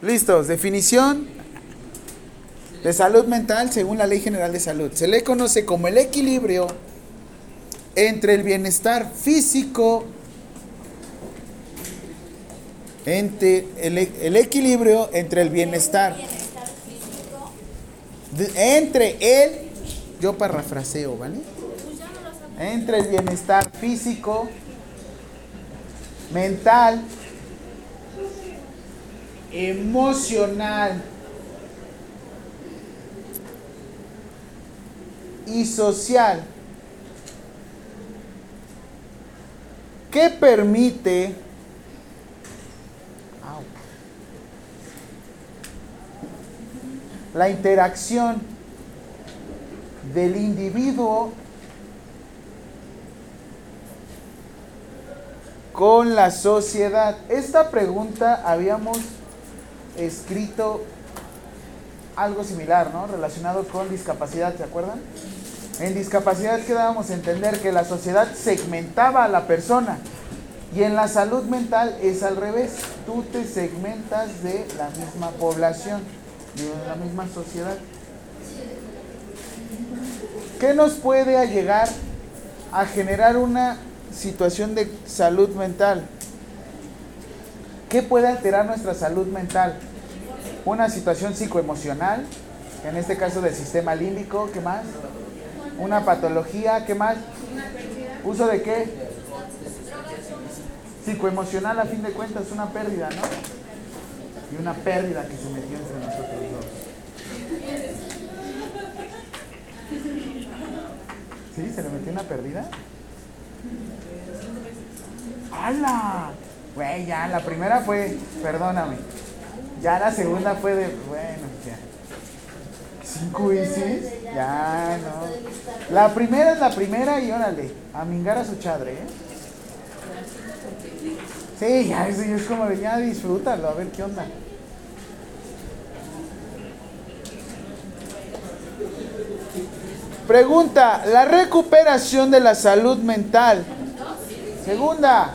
Listos, definición de salud mental según la Ley General de Salud. Se le conoce como el equilibrio entre el bienestar físico, entre el, el equilibrio entre el bienestar, entre el, yo parafraseo, ¿vale? Entre el bienestar físico, mental, emocional y social que permite la interacción del individuo con la sociedad. Esta pregunta habíamos escrito algo similar, ¿no? Relacionado con discapacidad, ¿se acuerdan? En discapacidad quedábamos a entender que la sociedad segmentaba a la persona y en la salud mental es al revés. Tú te segmentas de la misma población, de la misma sociedad. ¿Qué nos puede llegar a generar una situación de salud mental? ¿Qué puede alterar nuestra salud mental? Una situación psicoemocional, en este caso del sistema límbico, ¿qué más? Una patología, ¿qué más? ¿Uso de qué? Psicoemocional a fin de cuentas, una pérdida, ¿no? Y una pérdida que se metió entre nosotros dos. ¿Sí? ¿Se le metió una pérdida? ¡Hala! Güey, ya, la primera fue, perdóname. Ya la segunda fue de, bueno, ya. Cinco veces, ya, no. La primera es la primera y órale, a mingar a su chadre, ¿eh? Sí, ya, eso ya es como de, ya disfrútalo, a ver qué onda. Pregunta, la recuperación de la salud mental. Segunda,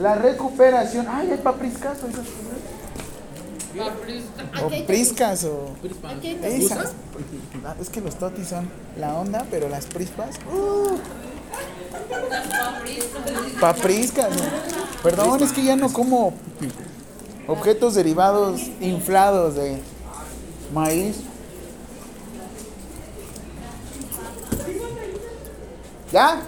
la recuperación. Ay, hay papriscas o priscas o. Esas. Ah, Es que los totis son la onda, pero las prispas. uh. Papriscas. ¿no? Perdón, es que ya no como objetos derivados inflados de maíz. ¿Ya?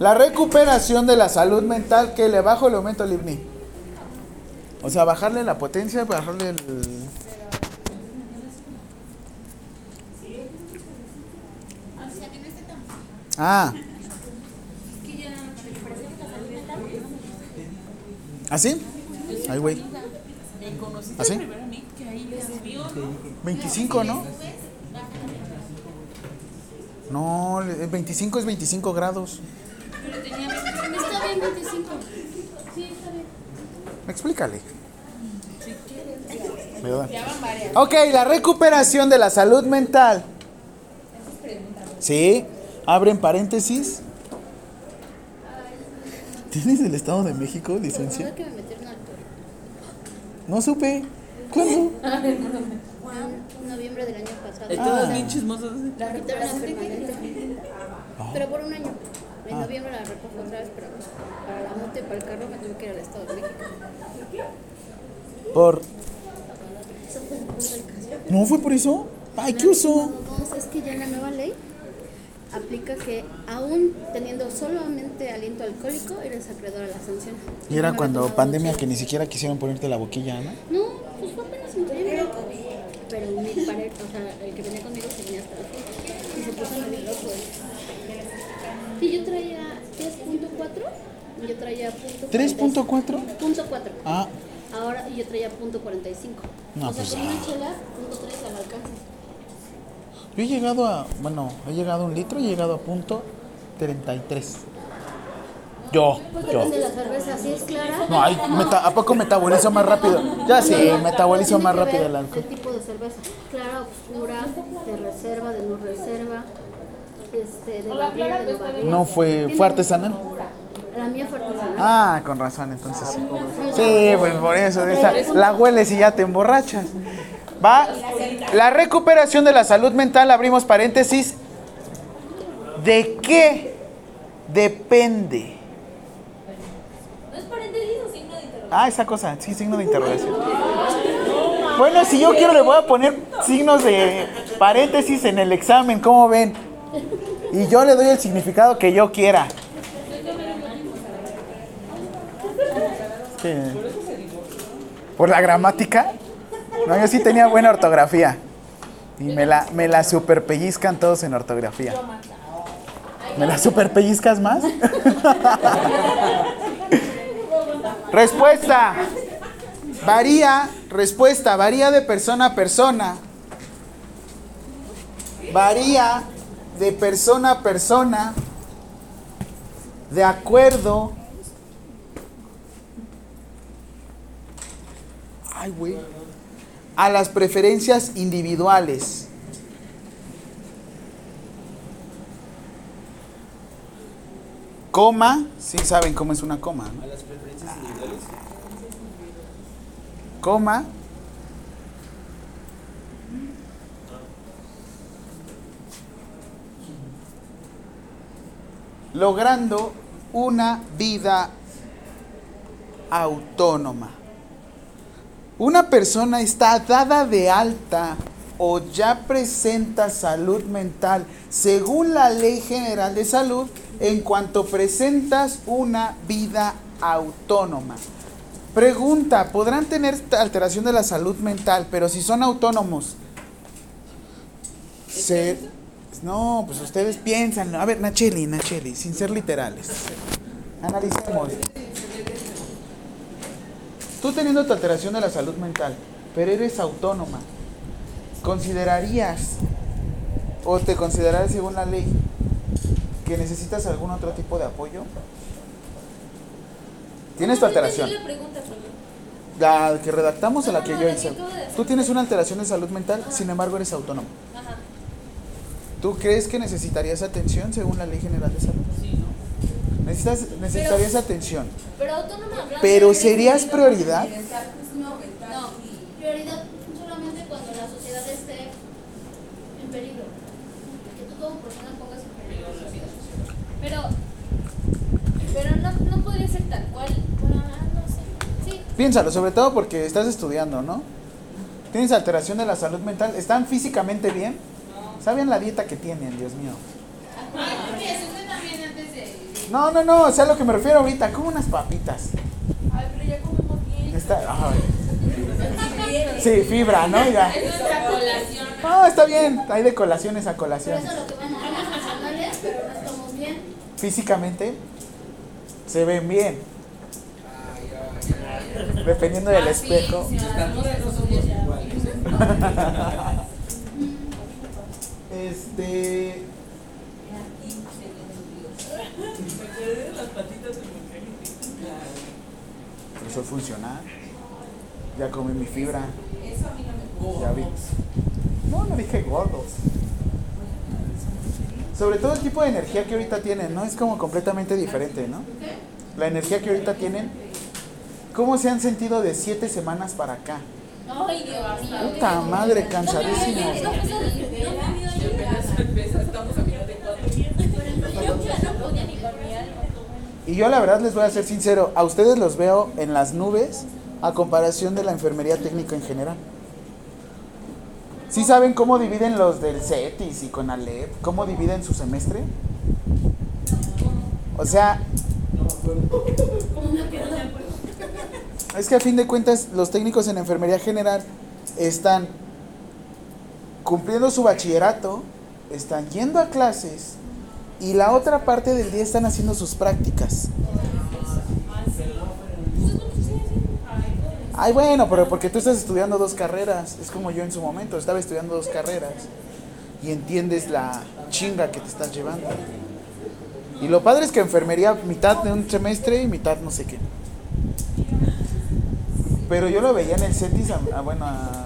La recuperación de la salud mental que le bajo le aumento el IBNI. O sea, bajarle la potencia, bajarle el... Ah. ¿Así? Ay, güey. ¿Así? 25, ¿no? No, el 25 es 25 grados. Está bien, 25. Explícale. Ok, la recuperación de la salud mental. Sí, abren paréntesis. ¿Tienes el Estado de México licencia? ¿Verdad que me metieron al No supe. ¿Cuándo? En noviembre del año pasado. Todos Ah. bien chismosos. Permanente. Pero por un año. En Ah. noviembre la recojo otra vez, pero para la moto y para el carro me tuve que ir al Estado de México. Por. Eso fue. ¿No fue por eso? Ay, ¿qué uso? No, no, es que ya la nueva ley aplica que aún teniendo solamente aliento alcohólico eres acreedor a la sanción. Y era cuando pandemia que ni siquiera quisieron ponerte la boquilla, ¿no? No, pues fue apenas en noviembre. Pero mi pareja, o sea, el que venía conmigo se venía hasta fondo. Y se puso medio loco. Y yo traía 3.4 y yo traía punto 3.4. Punto 4. Ah, Ahora yo traía punto 45. No, o sea, pues, con una ah. chela, punto 3 al alcance. yo he llegado a. Bueno, he llegado a un litro y he llegado a punto 33. Yo, Pues yo. depende de la cerveza, si es clara. No, ay, meta- ¿a poco metabolizo más rápido? Ya sí, metabolizo más rápido el alcohol. El tipo de cerveza. Clara, oscura, de reserva, de no reserva. Este, de barril, de no fue, fue artesanal. La mía fue artesanal. Ah, con razón, entonces. Sí, pues por eso. esa- la hueles y ya te emborrachas. Va. La recuperación de la salud mental, abrimos paréntesis. ¿De qué depende? ¿No es paréntesis o signo de interrogación? Ah, esa cosa, sí, signo de interrogación. Bueno, si yo quiero le voy a poner signos de paréntesis en el examen, ¿cómo ven? Y yo le doy el significado que yo quiera. ¿Por la gramática? No, yo sí tenía buena ortografía. Y me la, me la super pellizcan todos en ortografía. ¿Me la super pellizcas más? Respuesta. Varía, respuesta, varía de persona a persona. Varía de persona a persona. De acuerdo. Ay, güey. A las preferencias individuales. Coma, sí saben cómo es una coma, ¿no? coma, logrando una vida autónoma. Una persona está dada de alta o ya presenta salud mental según la Ley General de Salud en cuanto presentas una vida autónoma. Pregunta, ¿podrán tener alteración de la salud mental, pero si son autónomos? Se- No, pues ustedes piensan. A ver, Nacheli, Nacheli, sin ser literales. Analicemos. Tú teniendo tu alteración de la salud mental, pero eres autónoma, ¿considerarías o te considerarás según la ley que necesitas algún otro tipo de apoyo? Tienes tu alteración. la que redactamos o la que yo hice. Tú tienes una alteración de salud mental, sin embargo eres autónomo. Ajá. ¿Tú crees que necesitarías atención según la Ley General de Salud? Sí, ¿no? Necesitas, necesitarías atención. Pero autónoma Pero de- ¿serías prioridad? No, prioridad solamente cuando la sociedad esté en peligro. Que tú como persona pongas en peligro la sociedad. Pero, pero no, no podría ser tal cual. Bueno, no sé. Sí. Piénsalo, sobre todo porque estás estudiando, ¿no? Tienes alteración de la salud mental. ¿Están físicamente bien? ¿Saben la dieta que tienen, Dios mío? No, no, no, o sea, a lo que me refiero ahorita, como unas papitas. Ay, pero ya comemos bien. Está, ay. Sí, fibra, ¿no? Ya. Es nuestra colación. No, está bien, hay de colaciones a colaciones. eso lo que van a ser funcionales, pero no estamos bien. Físicamente se ven bien. Dependiendo del espejo. Este. Pero soy funcional. Ya comí mi fibra. Ya vi. No, no dije gordos. Sobre todo el tipo de energía que ahorita tienen, ¿no? Es como completamente diferente, ¿no? La energía que ahorita tienen. ¿Cómo se han sentido de siete semanas para acá? Ay, Dios mío. Puta madre, cansadísimos. No, pues, no, no, no, Yo ya no podía ni con mi alma. Y yo la verdad les voy a ser sincero, a ustedes los veo en las nubes a comparación de la enfermería técnica en general. ¿Sí saben cómo dividen los del CETIS y con Alep? ¿Cómo dividen su semestre? O sea, es que a fin de cuentas los técnicos en enfermería general están cumpliendo su bachillerato, están yendo a clases y la otra parte del día están haciendo sus prácticas. Ay, bueno, pero porque tú estás estudiando dos carreras. Es como yo en su momento, estaba estudiando dos carreras. Y entiendes la chinga que te estás llevando. Y lo padre es que enfermería mitad de un semestre y mitad no sé qué. Pero yo lo veía en el CETIS, a, bueno, a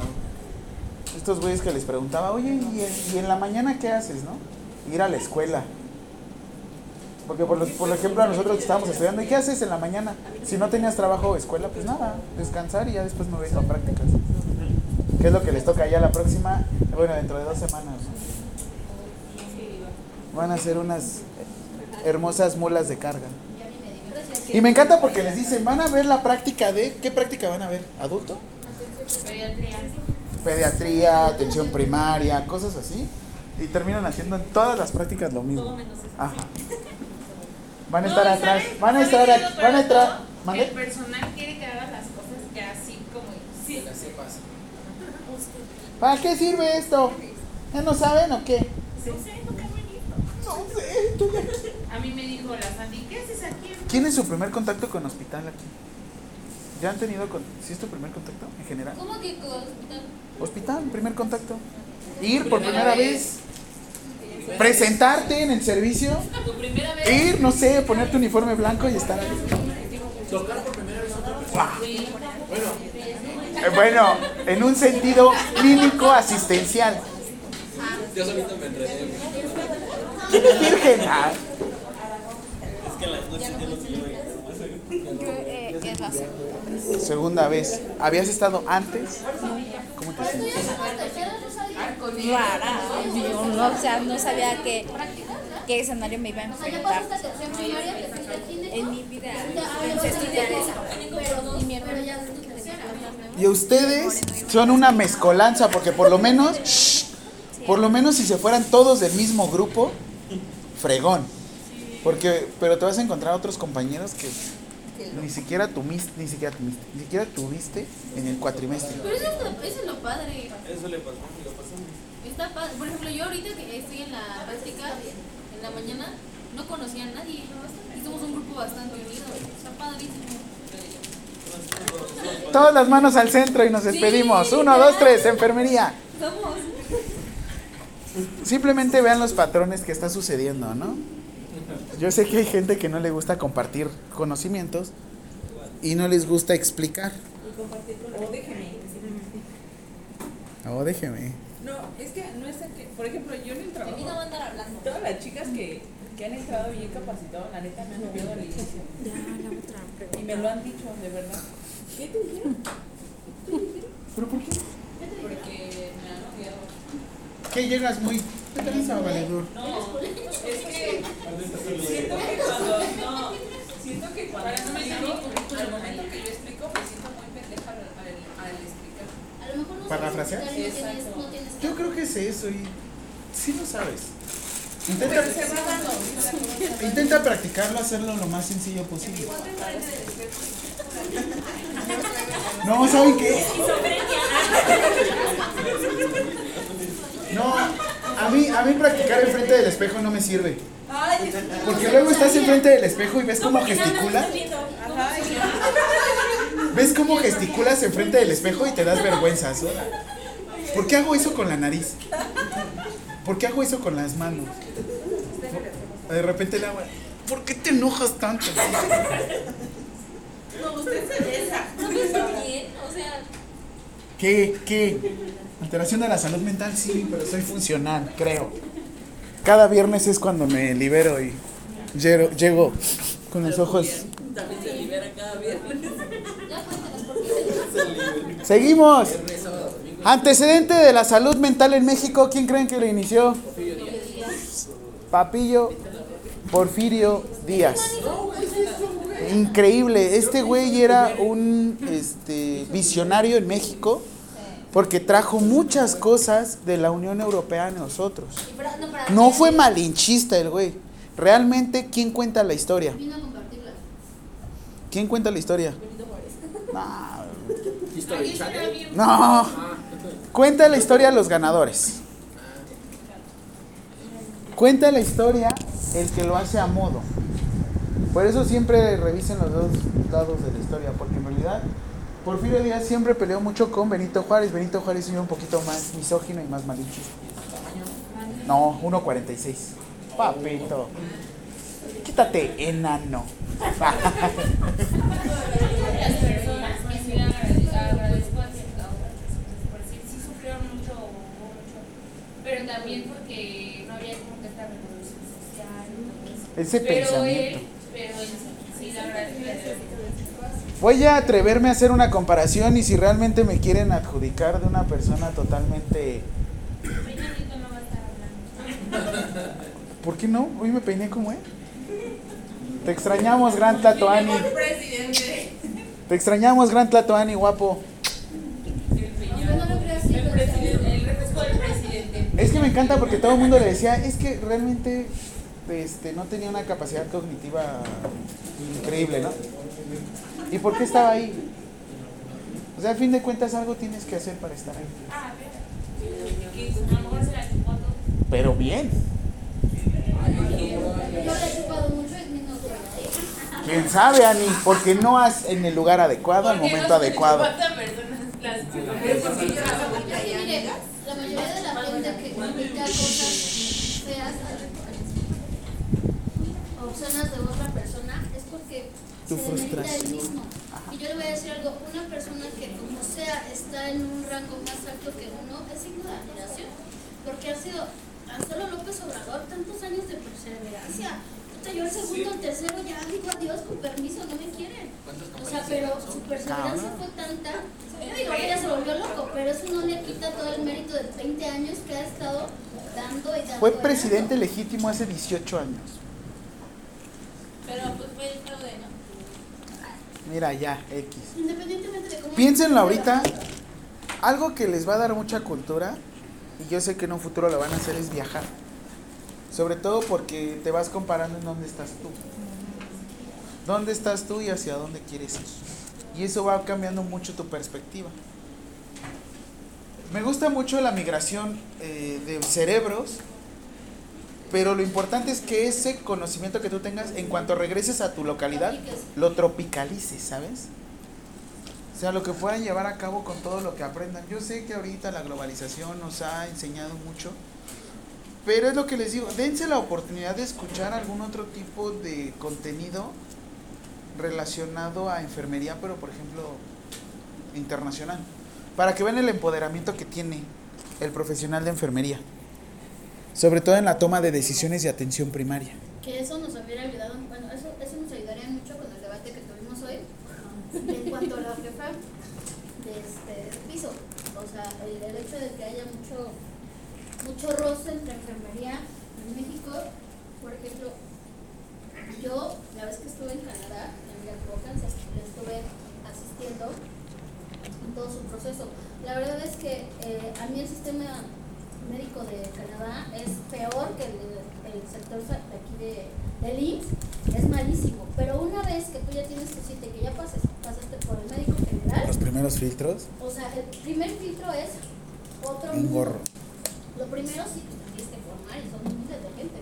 estos güeyes que les preguntaba, oye, ¿y en, y en la mañana qué haces, no? Ir a la escuela. Porque por, los- por ejemplo a nosotros que estábamos estudiando, ¿y qué haces en la mañana? Si no tenías trabajo o escuela, pues nada, descansar y ya después me vengo a prácticas. ¿Qué es lo que les toca ya la próxima? Bueno, dentro de dos semanas. Van a ser unas hermosas mulas de carga. Y me encanta porque les dicen, van a ver la práctica de... ¿Qué práctica van a ver? ¿Adulto? Pediatría, atención primaria, cosas así. Y terminan haciendo en todas las prácticas lo mismo. Ajá. Van a estar No, atrás, van a ¿Saben estar, qué es lo a- peor van a entrar... El personal quiere que hagas las cosas ya así como sí. ¿Para qué sirve esto? ¿Ya no saben o qué? No sé, nunca dijo. No sé. tú ya- A mí me dijo la Sandy, ¿qué haces aquí? ¿Quién es su primer contacto con hospital aquí? ¿Ya han tenido con... ¿Sí es tu primer contacto en general? ¿Cómo que con hospital? Hospital, primer contacto. Ir por primera vez. Presentarte en el servicio. Primera vez. Ir, no sé, poner tu uniforme blanco y estar ahí. Eh, Bueno, en un sentido clínico asistencial. Yo solito me entrené. ¿Quién es virgen? Ah, Es que las noches ya segunda vez. ¿Habías estado antes? ¿Cómo te sientes? Rara. Yo no, o sea, no sabía que, qué escenario me iba a O sea, ya enfrentar. En mi vida pensé estudiar. Pero, y mi hermano ya. Y ustedes son una mezcolanza, porque por lo menos, shh, por lo menos si se fueran todos del mismo grupo, fregón. Porque, pero te vas a encontrar otros compañeros que ni siquiera tuviste, ni siquiera tuviste, ni siquiera tuviste en el cuatrimestre. Pero eso es, lo, eso es lo padre. Eso le pasó, le pasó. Está padre. Por ejemplo, yo ahorita que estoy en la práctica, en la mañana, no conocía a nadie. Y somos un grupo bastante unido. Está padrísimo. Todas las manos al centro y nos despedimos. Uno, dos, tres, enfermería. Somos. Simplemente vean los patrones que está sucediendo, ¿no? Yo sé que hay gente que no le gusta compartir conocimientos y no les gusta explicar. O déjeme. Oh, déjeme. No, es que no es que, por ejemplo, yo en el no van a andar hablando. todas las chicas que, que han entrado bien capacitadas, la neta me han copiado al inicio. Y me lo han dicho, de verdad. ¿Qué te dijeron? ¿Pero por qué? Porque me han copiado. ¿Qué llegas muy... ¿Qué te pasa, valedor? No, es que siento que cuando, no, siento que cuando explico, al momento que yo explico, me siento muy pendeja al, al, al explicar. A lo mejor no ¿Parafrasear? no no Yo creo que es eso y... Sí lo sabes. Intenta, intenta practicarlo, hacerlo lo más sencillo posible. No, ¿saben qué? No, a mí, a mí practicar enfrente del espejo no me sirve. Porque luego estás enfrente del espejo y ves cómo gesticula. Ves cómo gesticulas enfrente del espejo y te das vergüenza. ¿Por qué hago eso con la nariz? ¿Por qué hago eso con las manos? De repente le hago, ¿por qué te enojas tanto? No me está bien, o sea, ¿Qué? ¿Qué? Alteración de la salud mental, sí, pero soy funcional, creo. Cada viernes es cuando me libero y llego, llego con los ojos. También se libera cada viernes. Seguimos. Antecedente de la salud mental en México, ¿quién creen que lo inició? Papillo Porfirio Díaz. Increíble, este güey era un este, visionario en México porque trajo muchas cosas de la Unión Europea a nosotros. No, fue malinchista el güey. Realmente, ¿quién cuenta la historia? Vino a compartirla. ¿Quién cuenta la historia? No, no. Cuenta la historia a los ganadores. Cuenta la historia el que lo hace a modo. Por eso siempre revisen los dos lados de la historia, porque en realidad Porfirio Díaz siempre peleó mucho con Benito Juárez. Benito Juárez era un poquito más misógino y más malinchista. No, 1.46. Papito. Quítate, enano. Las personas que sí agradezco agradezco a cierta por decir, sí sufrieron mucho, hubo mucho, pero también porque no había como que esta revolución social. Ese Pero pensamiento. él, pero él, sí, la verdad Voy a atreverme a hacer una comparación y si realmente me quieren adjudicar de una persona totalmente... ¿Por qué no? Hoy me peiné como él. Te extrañamos, gran Tlatoani. Te extrañamos, gran Tlatoani, guapo. Es que me encanta porque todo el mundo le decía, es que realmente este, no tenía una capacidad cognitiva increíble, ¿no? ¿Y por qué estaba ahí? O sea, al fin de cuentas algo tienes que hacer para estar ahí. Ah. Pero bien. Yo le he chupado mucho, es mi novio. ¿Quién sabe, Ani? Porque no has en el lugar adecuado, al momento adecuado. ¿Cuántas personas las la mayoría de la gente que publica cosas feas obscenas de otra persona es porque Tu se demerita él frustración. mismo. Y yo le voy a decir algo, una persona que como sea está en un rango más alto que uno es signo de admiración, porque ha sido tan solo López Obrador tantos años de perseverancia. Yo el segundo, el tercero ya digo adiós con permiso, no me quieren. O sea, pero su perseverancia fue tanta. Yo digo ya se volvió loco, pero eso no le quita todo el mérito de 20 años que ha estado dando y dando. Fue presidente legítimo hace 18 años. Pero pues fue el fraude, ¿no? Mira, ya, X. Independientemente de cómo. Piénsenlo ahorita. Algo que les va a dar mucha cultura, y yo sé que en un futuro lo van a hacer, es viajar. Sobre todo porque te vas comparando en dónde estás tú. ¿Dónde estás tú y hacia dónde quieres ir? Y eso va cambiando mucho tu perspectiva. Me gusta mucho la migración eh, de cerebros, pero lo importante es que ese conocimiento que tú tengas, en cuanto regreses a tu localidad, lo tropicalices, ¿sabes? O sea, lo que puedan llevar a cabo con todo lo que aprendan. Yo sé que ahorita la globalización nos ha enseñado mucho, pero es lo que les digo, dense la oportunidad de escuchar algún otro tipo de contenido relacionado a enfermería, pero por ejemplo internacional, para que vean el empoderamiento que tiene el profesional de enfermería, sobre todo en la toma de decisiones de atención primaria. Que eso nos hubiera ayudado, bueno, eso, eso nos ayudaría mucho con el debate que tuvimos hoy en cuanto a la jefa de este piso. O sea, el, hecho de que haya mucho, mucho roce entre enfermería en México, por ejemplo, yo la vez que estuve en Canadá, en Arkansas, le estuve asistiendo en todo su proceso. La verdad es que eh, a mí el sistema médico de Canadá es peor que el, el sector de aquí de, del IMSS, es malísimo. Pero una vez que tú ya tienes tu cita y que ya pases, pasaste por el médico general, Los primeros filtros, o sea, el primer filtro es otro un gorro. Lo primero sí, te tienes que formar y son miles de gente.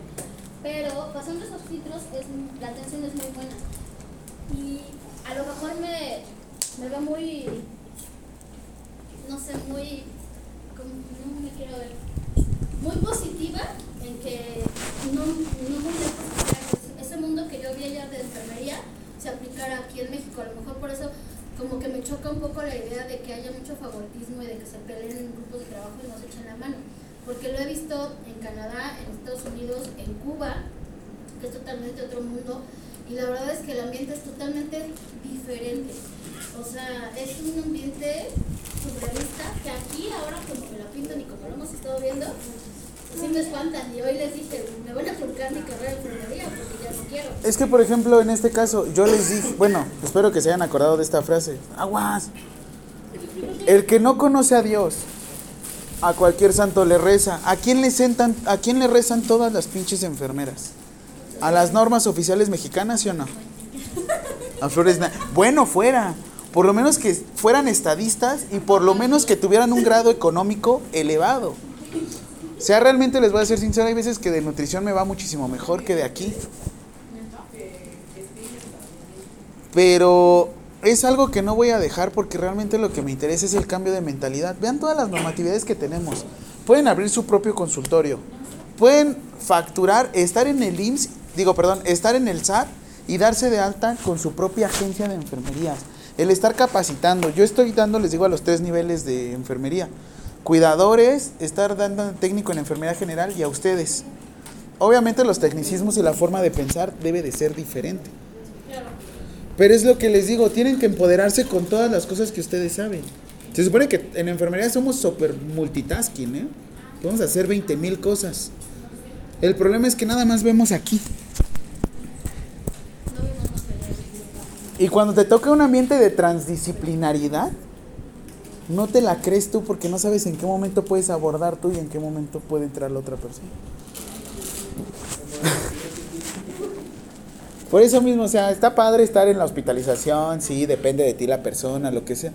Pero pasando esos filtros, es, la atención es muy buena. Y a lo mejor me, me veo muy, no sé, muy, muy positiva en que no, no muy que ese mundo que yo vi allá de enfermería se aplicara aquí en México. A lo mejor por eso como que me choca un poco la idea de que haya mucho favoritismo y de que se peleen en grupos de trabajo y no se echen la mano. Porque lo he visto en Canadá, en Estados Unidos, en Cuba, que es totalmente otro mundo. Y la verdad es que el ambiente es totalmente diferente. O sea, es un ambiente Es que, por ejemplo, en este caso, yo les dije, bueno, espero que se hayan acordado de esta frase. Aguas. El que no conoce a Dios, a cualquier santo le reza. ¿A quién le, sentan, ¿A quién le rezan todas las pinches enfermeras? ¿A las normas oficiales mexicanas, sí o no? A Flores Bueno, fuera. Por lo menos que fueran estadistas y por lo menos que tuvieran un grado económico elevado. O sea, realmente les voy a ser sincero, hay veces que de nutrición me va muchísimo mejor que de aquí. Pero es algo que no voy a dejar porque realmente lo que me interesa es el cambio de mentalidad. Vean todas las normatividades que tenemos. Pueden abrir su propio consultorio. Pueden facturar, estar en el IMSS, digo, perdón, estar en el SAT y darse de alta con su propia agencia de enfermerías. El estar capacitando. Yo estoy dando, les digo, a los tres niveles de enfermería. Cuidadores, estar dando técnico en enfermería general y a ustedes. obviamente los tecnicismos y la forma de pensar debe de ser diferente. Pero es lo que les digo, tienen que empoderarse con todas las cosas que ustedes saben. Se supone que en enfermería somos super multitasking, ¿eh? Podemos hacer 20 mil cosas. El problema es que nada más vemos aquí. Y cuando te toca un ambiente de transdisciplinaridad, no te la crees tú porque no sabes en qué momento puedes abordar tú y en qué momento puede entrar la otra persona. Por eso mismo, o sea, está padre estar en la hospitalización, sí, depende de ti la persona, lo que sea.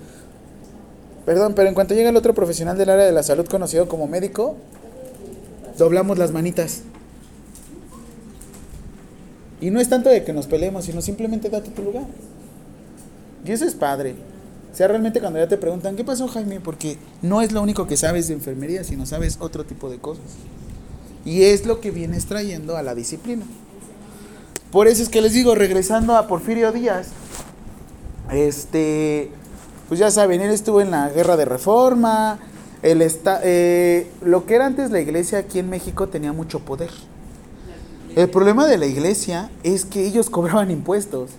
Perdón, pero en cuanto llega el otro profesional del área de la salud conocido como médico, doblamos las manitas. Y no es tanto de que nos peleemos, sino simplemente date tu lugar. Y eso es padre. O sea, realmente cuando ya te preguntan, ¿qué pasó Jaime? Porque no es lo único que sabes de enfermería, sino sabes otro tipo de cosas. Y es lo que vienes trayendo a la disciplina. Por eso es que les digo, regresando a Porfirio Díaz, este, pues ya saben, él estuvo en la guerra de reforma, él está, eh, lo que era antes la iglesia aquí en México tenía mucho poder. El problema de la iglesia es que ellos cobraban impuestos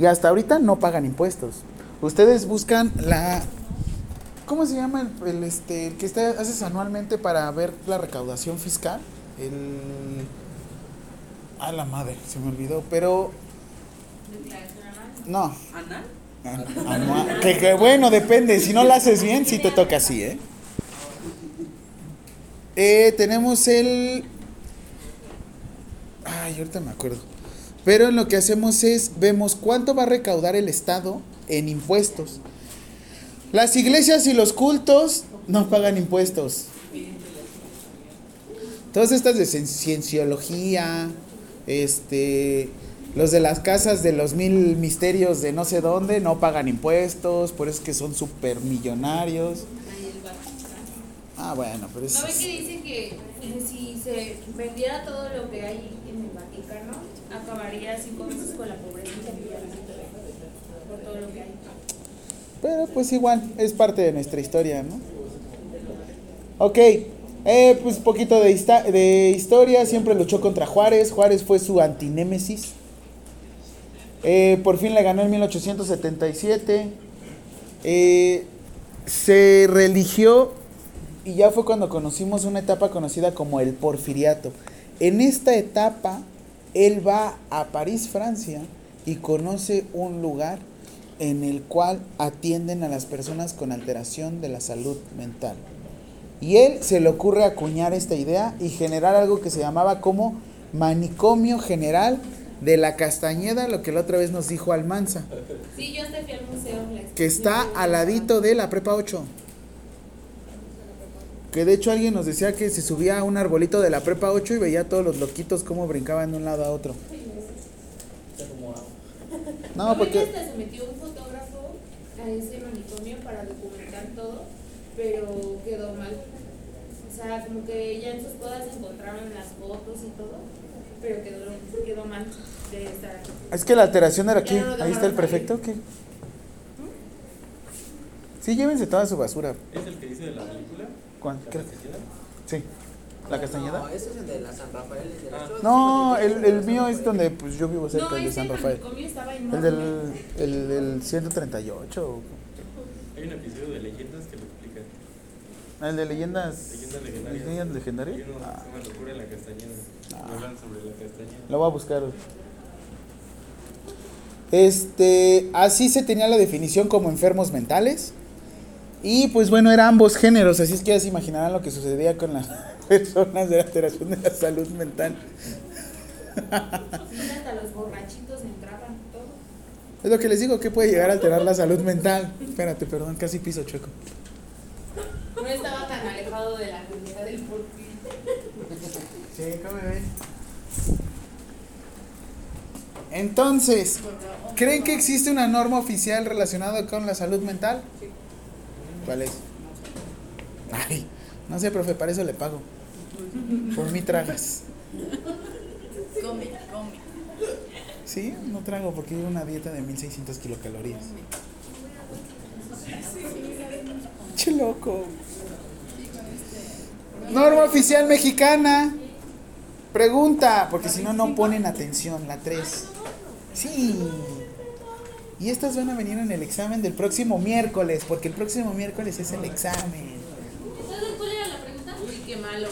y hasta ahorita no pagan impuestos. Ustedes buscan la, ¿cómo se llama el, este, que está, haces anualmente para ver la recaudación fiscal? El, a la madre, se me olvidó, pero no. ¿Anal? Anual. Que, que bueno, depende. Si no la haces bien, sí te toca así, ¿eh? Eh, tenemos el. Ay, ahorita me acuerdo. Pero lo que hacemos es, vemos cuánto va a recaudar el Estado en impuestos. Las iglesias y los cultos no pagan impuestos. Todas estas de cien- cienciología, este, los de las casas de los mil misterios de no sé dónde no pagan impuestos, por eso es que son super millonarios. Ah, bueno, pero eso ¿No ven que dicen que si se vendiera todo lo que hay en el Vaticano, acabaría cinco veces con la pobreza? Por todo lo que hay. Pero pues igual, es parte de nuestra historia, ¿no? Ok, eh, pues poquito de, de historia, siempre luchó contra Juárez, Juárez fue su antinémesis. Eh, por fin le ganó en 1877. Eh, se religió y ya fue cuando conocimos una etapa conocida como el porfiriato. En esta etapa, él va a París, Francia, y conoce un lugar en el cual atienden a las personas con alteración de la salud mental. Y él se le ocurre acuñar esta idea y generar algo que se llamaba como manicomio general de la Castañeda, lo que la otra vez nos dijo Almanza, Sí, yo fui al museo. que está al ladito de la Prepa 8. Que de hecho alguien nos decía que se subía a un arbolito de la Prepa 8 y veía a todos los loquitos cómo brincaban de un lado a otro. No, ¿No ven que porque... se metió un fotógrafo a ese manicomio para documentar todo, pero quedó mal. O sea, como que ya en sus bodas encontraron las fotos y todo, pero quedó, quedó mal de estar aquí. Es que la alteración era aquí. No Ahí está el prefecto. ¿qué? Sí, llévense toda su basura. ¿Es el que dice de la película? ¿Cuál? ¿La. Castañeda? Sí. ¿La No, Castañeda? ese es el de la San Rafael. el de la- Ah. No, el, el mío es donde pues yo vivo cerca No, el de San Rafael. El enorme. del el, del 138. Hay un episodio de leyendas que lo explica. El de leyendas. Leyendas legendarias. ¿Leyendas legendarias? Hay uno Ah, se llama Locura en la Castañeda. Ah. Hablan sobre la Castañeda. lo voy a buscar. Este, así se tenía la definición como enfermos mentales. Y pues bueno, eran ambos géneros, así es que ya se imaginarán lo que sucedía con las personas de la alteración de la salud mental. Sí, hasta los borrachitos entraban, todo. Es lo que les digo, que puede llegar a alterar la salud mental. Espérate, perdón, casi piso chueco. No estaba tan alejado de la realidad del porfín. Sí, come bien. Entonces, ¿creen que existe una norma oficial relacionada con la salud mental? ¿Cuál es? Ay, no sé, profe, para eso le pago. Por mí tragas. Come, come. Sí, no trago porque llevo una dieta de 1600 kilocalorías. Che loco. Norma oficial mexicana. Pregunta, porque si no, no ponen atención. La 3. Sí. Y estas van a venir en el examen del próximo miércoles, porque el próximo miércoles es el examen. ¿Sabes cuál era la pregunta? Uy, qué malo.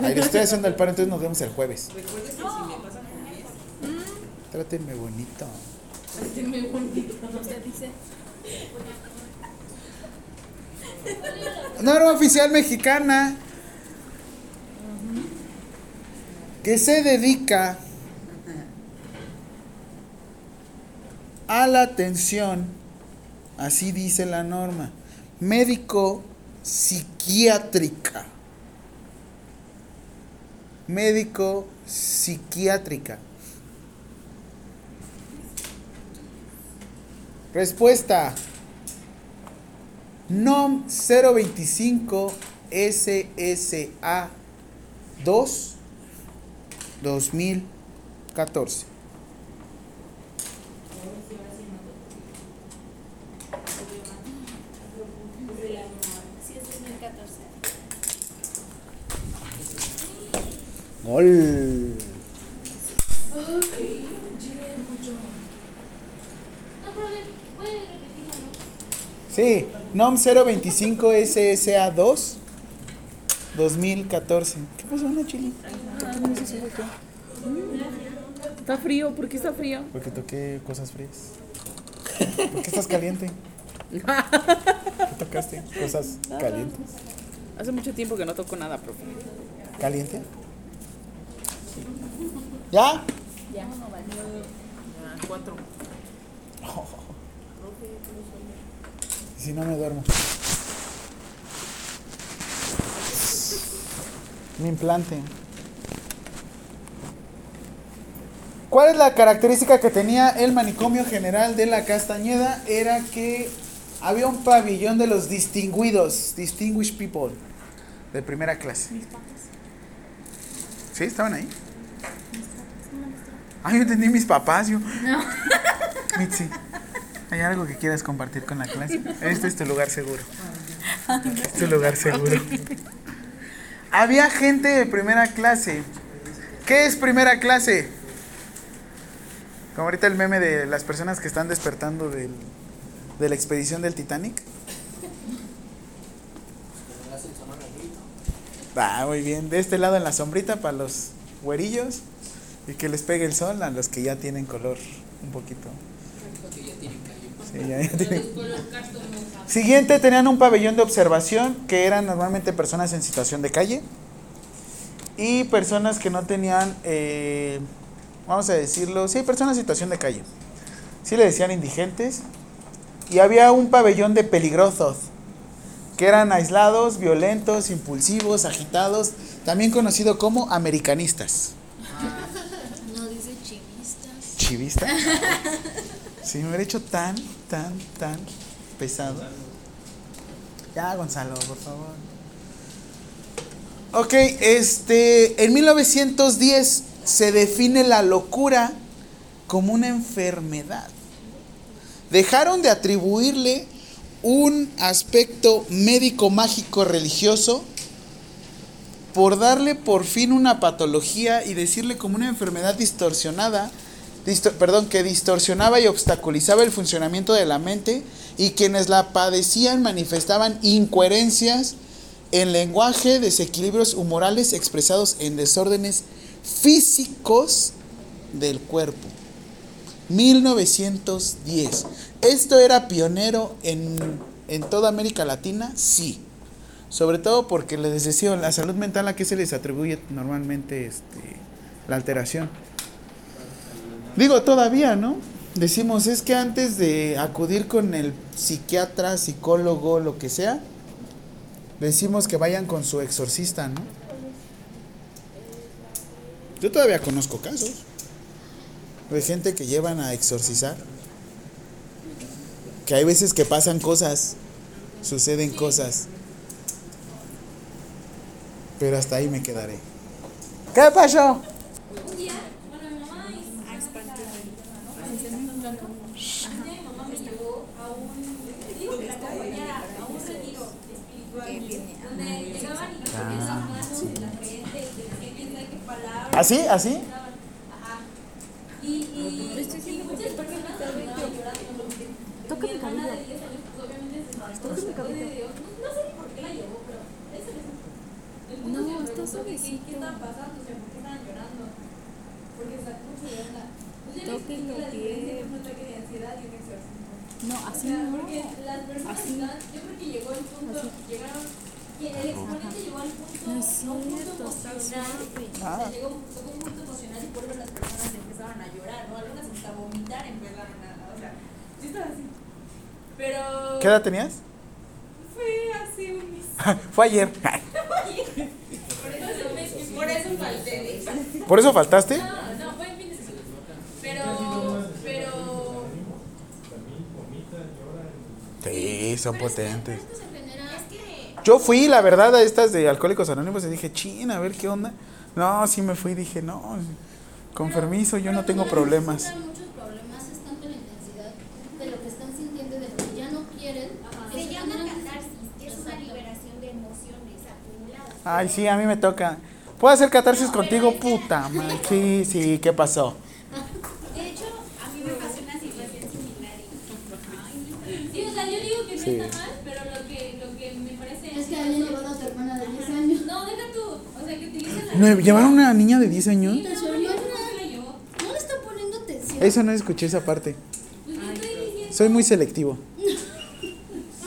Ay, le estoy haciendo el paro, entonces nos vemos el jueves. Recuerdes que si me pasa con 10, Trátenme bonito. muy bonito. Usted dice. Norma oficial mexicana que se dedica a la atención, así dice la norma, médico psiquiátrica. Médico psiquiátrica. Respuesta. NOM 025 SSA 2 2014. Sí, es 2014. Sí, NOM 025 SSA 2 2014. ¿Qué pasó, Ana Chili? ¿Por qué no algo acá? Está frío, ¿por qué está frío? Porque toqué cosas frías. ¿Por qué estás caliente? ¿Qué tocaste? ¿Cosas calientes? Hace mucho tiempo que no toco nada, profe. ¿Caliente? ¿Ya? Ah, cuatro. Si no me duermo. Mi implante. ¿Cuál es la característica que tenía el manicomio general de la Castañeda? Era que había un pabellón de los distinguidos, distinguished people, de primera clase. ¿Sí? ¿Estaban ahí? Ah, yo entendí mis papás, yo. No. Mitzi, ¿hay algo que quieras compartir con la clase? Este es tu lugar seguro. Este es tu lugar seguro. Había gente de primera clase. ¿Qué es primera clase? Como ahorita el meme de las personas que están despertando del- de la expedición del Titanic. Ah, muy bien. De este lado en la sombrita para los güerillos. Y que les pegue el sol a los que ya tienen color un poquito. Siguiente, tenían un pabellón de observación que eran normalmente personas en situación de calle y personas que no tenían, eh, vamos a decirlo, sí, personas en situación de calle. Sí le decían indigentes. Y había un pabellón de peligrosos, que eran aislados, violentos, impulsivos, agitados, también conocido como americanistas. No dice Chivista. Si me hubiera hecho tan, tan, tan pesado. Ya, Gonzalo, por favor. Ok, este, en 1910 se define la locura como una enfermedad. Dejaron de atribuirle un aspecto médico, mágico, religioso por darle por fin una patología y decirle como una enfermedad distorsionada, disto- perdón, que distorsionaba y obstaculizaba el funcionamiento de la mente y quienes la padecían manifestaban incoherencias en lenguaje, desequilibrios humorales expresados en desórdenes físicos del cuerpo. 1910. ¿Esto era pionero en, en toda América Latina? Sí. Sobre todo porque les decía, la salud mental a qué se les atribuye normalmente este, la alteración. Digo, todavía, ¿no? Decimos, es que antes de acudir con el psiquiatra, psicólogo, lo que sea, decimos que vayan con su exorcista, ¿no? Yo todavía conozco casos de gente que llevan a exorcizar. Que hay veces que pasan cosas, suceden cosas. Pero hasta ahí me quedaré. ¿Qué pasó? Un día, bueno, mi mamá y a mi mamá me llevó a un, digo que la acompañara a un retiro espiritual donde llegaban y empezaban a hablar de la creencia, de que quién sabe ¿Así? ¿Así? Y, y, y muchas personas terminaban llorando. Toca Mi cabello. de 10 años, obviamente se Toca mi cabello. No, sé ni por qué la llevó, pero eso es. El punto No, es que me está suavecito. qué estaba pasando, o sea, por qué estaban llorando. Porque sacó mucho de onda. Y un exorcismo. No, así no. porque las personas yo creo que llegó el punto, llegaron, que el exponente llegó al punto, punto emocional, suave. o sea, llegó tocó un punto emocional y por eso las personas empezaban a llorar, ¿no? Algunas hasta vomitar empezaron a, o sea, yo estaba así. Pero ¿Qué edad tenías? fue hace un mes. Fue ayer. Por eso, falté. ¿Por eso faltaste? No, no, fue en fin de semana. Pero, pero Sí, son potentes. Esto se genera. es que Yo fui, la verdad, a estas de Alcohólicos Anónimos y dije, chin, a ver qué onda. No, sí me fui, dije, no, con permiso, yo no tengo problemas. Muchos problemas, es tanto la intensidad de lo que están sintiendo y de lo que ya no quieren. Se llama catarsis, que es una liberación de emociones acumuladas. Ay, sí, a mí me toca. ¿Puedo hacer catarsis contigo? Puta madre. Sí, sí, ¿qué pasó? De hecho, a mí me pasó una situación similar. y- Sí, o sea, yo digo que no Sí. está mal, pero lo que, lo que me parece Es que habían llevado a tu hermana de 10 años. No, deja tú, o sea, que utilicen la ¿Me ¿Llevaron una niña de 10 años? Sí, no, yo no sé por qué la llevó. No le está poniendo atención. Eso no escuché esa parte. Pues Soy muy selectivo. que,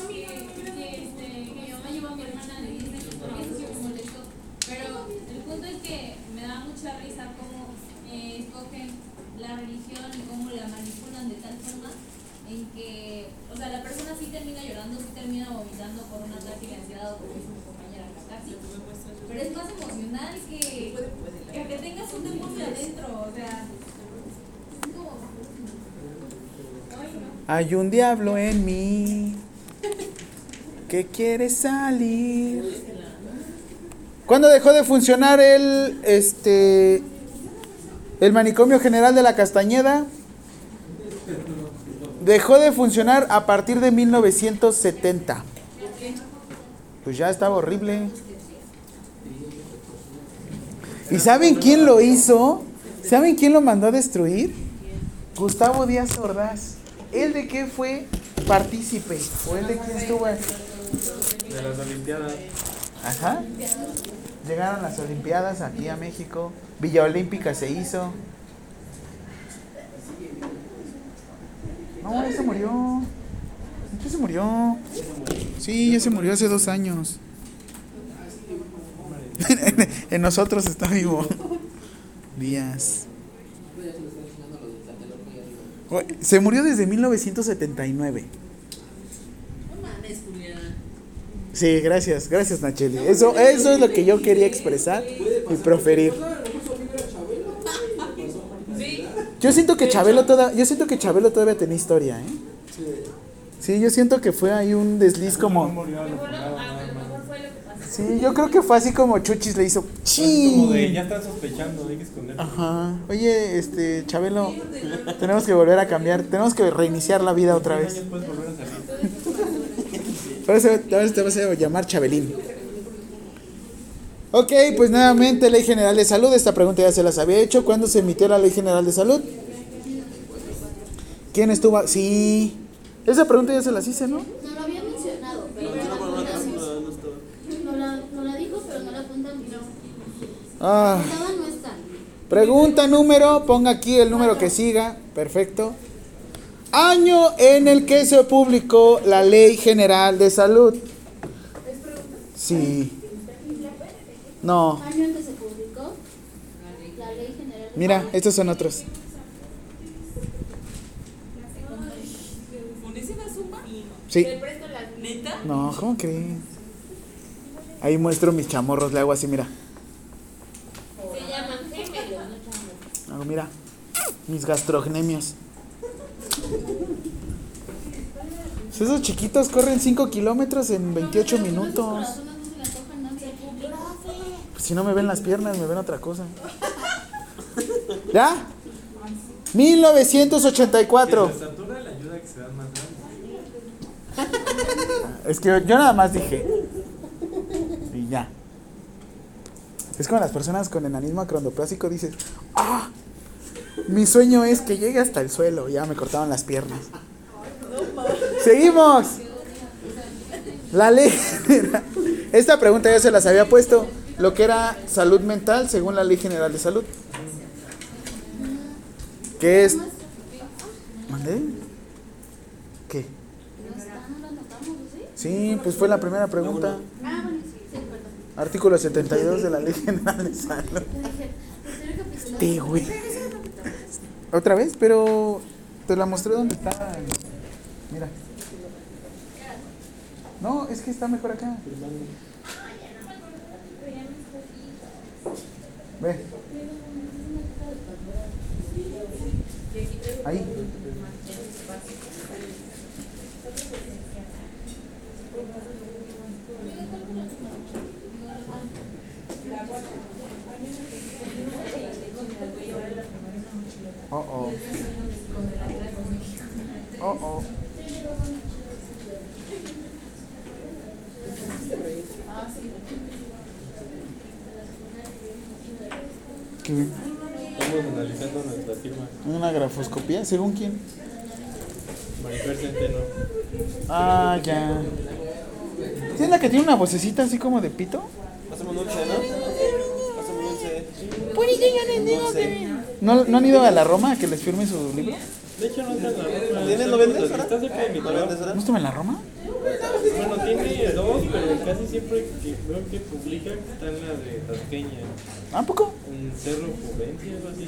que, este, que mi mamá llevó a mi hermana de 10 años porque eso sí me molestó. Pero el punto es que me da mucha risa cómo eh, escogen la religión y cómo la manipulan de tal forma en que, o sea, la persona sí termina llorando, sí termina vomitando por un ataque de ansiedad o como dice mi compañera catarsis. Pero es más emocional que, que que tengas un demonio adentro, o sea, es como... Ay, no. Hay un diablo en mí que quiere salir. ¿Cuándo dejó de funcionar el este el manicomio general de la Castañeda? Dejó de funcionar a partir de 1970. Pues ya estaba horrible. ¿Y saben quién lo hizo? ¿Saben quién lo mandó a destruir? Gustavo Díaz Ordaz. ¿Él de qué fue partícipe? ¿O él de quién estuvo? De las Olimpiadas. Ajá. Llegaron las Olimpiadas aquí a México. Villa Olímpica se hizo. No, ya se murió. Ya se murió. Sí, ya se murió hace dos años. en nosotros está vivo. Díaz. Se murió desde 1979. No mames, Julián. Sí, gracias, gracias Nacheli. Eso, eso es lo que yo quería expresar y proferir. Yo siento que Chabelo toda, yo siento que Chabelo todavía tenía historia, ¿eh? Sí, yo siento que fue ahí un desliz como. Mejor lo- a lo mejor fue lo que pasó. Sí, yo creo que fue así como Chuchis le hizo. Así como de, ya están sospechando, hay que esconderlo. Ajá. Oye, este, Chabelo, tenemos que volver a cambiar, tenemos que reiniciar la vida otra vez. años puedes volver a salir. Ahora te vas a llamar Chabelín. Ok, pues nuevamente, Ley General de Salud. Esta pregunta ya se las había hecho. ¿Cuándo se emitió la Ley General de Salud? ¿Quién estuvo? Sí. Esa pregunta ya se las hice, ¿no? No lo había mencionado, pero no la apuntamos. No la, no la dijo, pero no la apuntamos. Ah. Pregunta número, ponga aquí el número que siga. Perfecto. Año en el que se publicó la Ley General de Salud. Sí. No. Año en que se publicó la ley general. de Mira, salud. estos son otros. Sí. ¿Neta? No, ¿cómo crees? Ahí muestro mis chamorros, le hago así, mira. Se llaman gemelos, no chamos. Hago, mira. Mis gastrocnemios. Pues Esos chiquitos corren 5 kilómetros en 28 minutos. Pues si no me ven las piernas, me ven otra cosa. ¿Ya? 1984. La estatura le ayuda a que se vean más grandes. Es que yo nada más dije. Y ya. Es como las personas con enanismo acrondoplásico dices, ¡ah! Mi sueño es que llegue hasta el suelo. Ya me cortaban las piernas. Seguimos. La ley. Esta pregunta ya se las había puesto. Lo que era salud mental según la ley general de salud. ¿Qué es? ¿Mandé? ¿Qué? ¿sí? Pues fue la primera pregunta. Artículo 72 de la ley general de salud. Sí, güey. Otra vez, pero te la mostré donde está. Mira. No, es que está mejor acá. Ve. Ahí. Oh oh. Oh oh. ¿Qué? Estamos analizando nuestra firma. ¿Una grafoscopía? ¿Según quién? Marifer Centeno. Ah, ya. ¿Sí es la que tiene una vocecita así como de pito? Hacemos un dulce, ¿no? Hacemos un dulce. ¿No, ¿No han ido a la Roma a que les firme su libro? De hecho, no está en la Roma. ¿Tienes? ¿Lo vendes, Está verdad? cerca de mi ¿Lo vendes, trabajo. verdad? ¿No estuvo en la Roma? Bueno, tiene dos, pero casi siempre que veo que publica está en la de Tasqueña. ¿A poco? En Cerro Juvencia, algo así.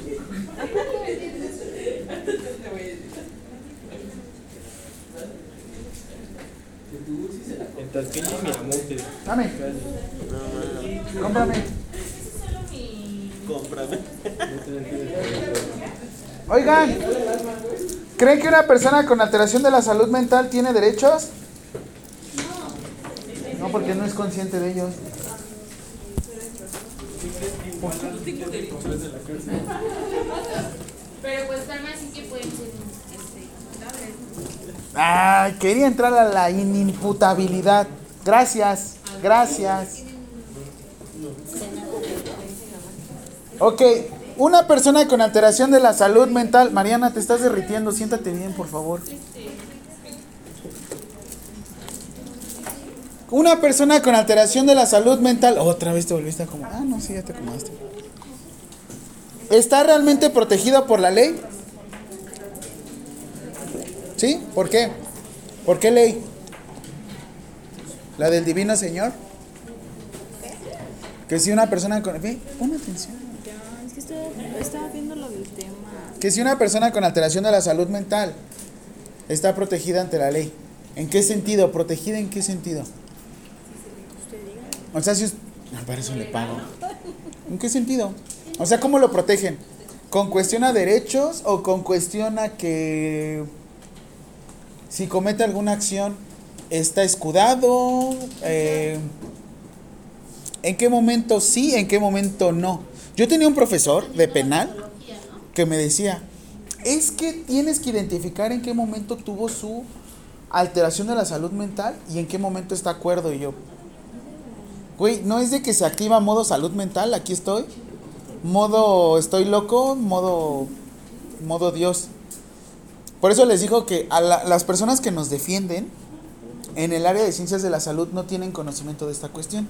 En Tasqueña y Miramontes. Dame, cómprame. Cómprame. Oigan, ¿creen que una persona con alteración de la salud mental tiene derechos? No, porque no es consciente de ellos. Pero pues sí que pueden este. Ay, quería entrar a la inimputabilidad. Gracias, gracias. Ok, una persona con alteración de la salud mental. Mariana, te estás derritiendo. Siéntate bien, por favor. Una persona con alteración de la salud mental. Otra vez te volviste a acomodar. Ah, no, sí, ya te acomodaste. ¿Está realmente protegida por la ley? ¿Sí? ¿Por qué? ¿Por qué ley? ¿La del divino Señor? Que si una persona con... Ve, pon atención. Ya, es que estaba, viendo lo del tema. Que si una persona con alteración de la salud mental está protegida ante la ley. ¿En qué sentido? ¿Protegida en qué sentido? O sea, si es... No, para eso le pago. ¿En qué sentido? O sea, ¿cómo lo protegen? ¿Con cuestión a derechos o con cuestión a que si comete alguna acción está escudado? Eh, ¿En qué momento sí? ¿En qué momento no? Yo tenía un profesor de penal que me decía, es que tienes que identificar en qué momento tuvo su alteración de la salud mental y en qué momento está acuerdo. Y yo, güey, no es de que se activa modo salud mental, aquí estoy. Modo estoy loco, modo, modo Dios. Por eso les digo que a la- las personas que nos defienden en el área de ciencias de la salud no tienen conocimiento de esta cuestión.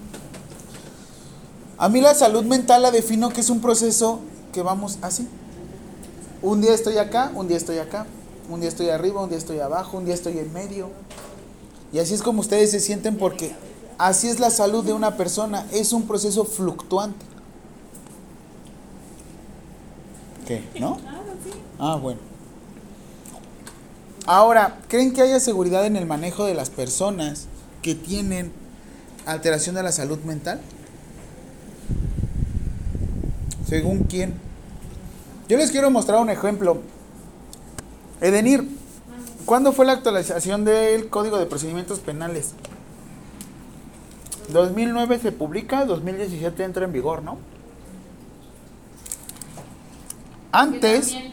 A mí la salud mental la defino que es un proceso que vamos así. Un día estoy acá, un día estoy acá, un día estoy arriba, un día estoy abajo, un día estoy en medio. Y así es como ustedes se sienten porque así es la salud de una persona, es un proceso fluctuante. ¿Qué? ¿No? Ah, bueno. Ahora, ¿creen que haya seguridad en el manejo de las personas que tienen alteración de la salud mental? ¿Según quién? Yo les quiero mostrar un ejemplo. Edenir, ¿cuándo fue la actualización del Código de Procedimientos Penales? 2009 se publica, 2017 entra en vigor, ¿no? Antes, Que también,